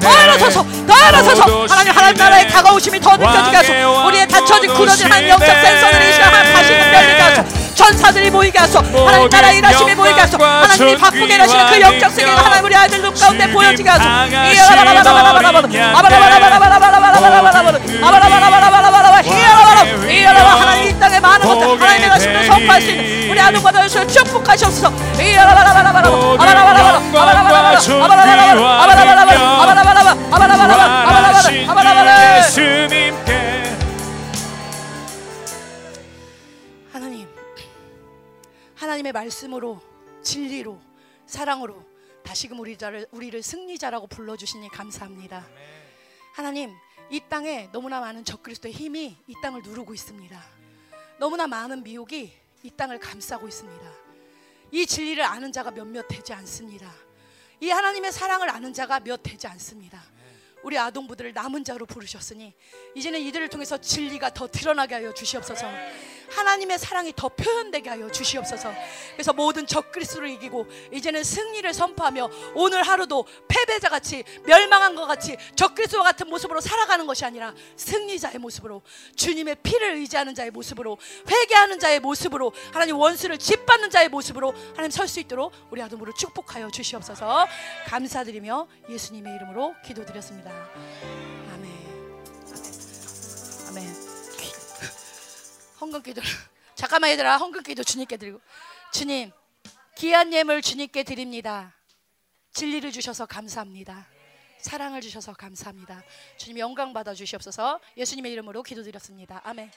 더 일어서서 더 일어서서 하나님 하나님 나라의 다가오심이 더 느껴지게 하소 우리의 닫혀진 굳어진 한 영적 센서들이 이 시간 다시 열리게 하소 천사들이 모이게 하소 하나님 나라 일하심이 모이게 하소 하나님이 바꾸게 하시는 그 영적 세계가 하나님 우리 아이들 눈 가운데 보여지게 하소 하나님 이 땅에 많은 것들 하나님의 가심을 선포할 수 있는 우리 아들과 너희를 축복하시옵소서 부활하신 예수님께 하나님의 말씀으로 진리로 사랑으로 다시금 우리를 우리를 승리자라고 불러 주시니 감사합니다. 하나님, 이 땅에 너무나 많은 적그리스도의 힘이 이 땅을 누르고 있습니다. 너무나 많은 미혹이 이 땅을 감싸고 있습니다. 이 진리를 아는 자가 몇몇 되지 않습니다. 이 하나님의 사랑을 아는 자가 몇 되지 않습니다. 우리 아동부들을 남은 자로 부르셨으니 이제는 이들을 통해서 진리가 더 드러나게 하여 주시옵소서. 하나님의 사랑이 더 표현되게 하여 주시옵소서. 그래서 모든 적그리스도를 이기고 이제는 승리를 선포하며 오늘 하루도 패배자 같이 멸망한 것 같이 적그리스도와 같은 모습으로 살아가는 것이 아니라 승리자의 모습으로 주님의 피를 의지하는 자의 모습으로 회개하는 자의 모습으로 하나님 원수를 짓밟는 자의 모습으로 하나님 설 수 있도록 우리 아동부를 축복하여 주시옵소서. 감사드리며 예수님의 이름으로 기도드렸습니다. 아멘. 아멘. 헌금기도 잠깐만 얘들아 헌금기도 주님께 드리고 주님 귀한 예물 주님께 드립니다. 진리를 주셔서 감사합니다. 사랑을 주셔서 감사합니다. 주님 영광 받아 주시옵소서. 예수님의 이름으로 기도드렸습니다. 아멘.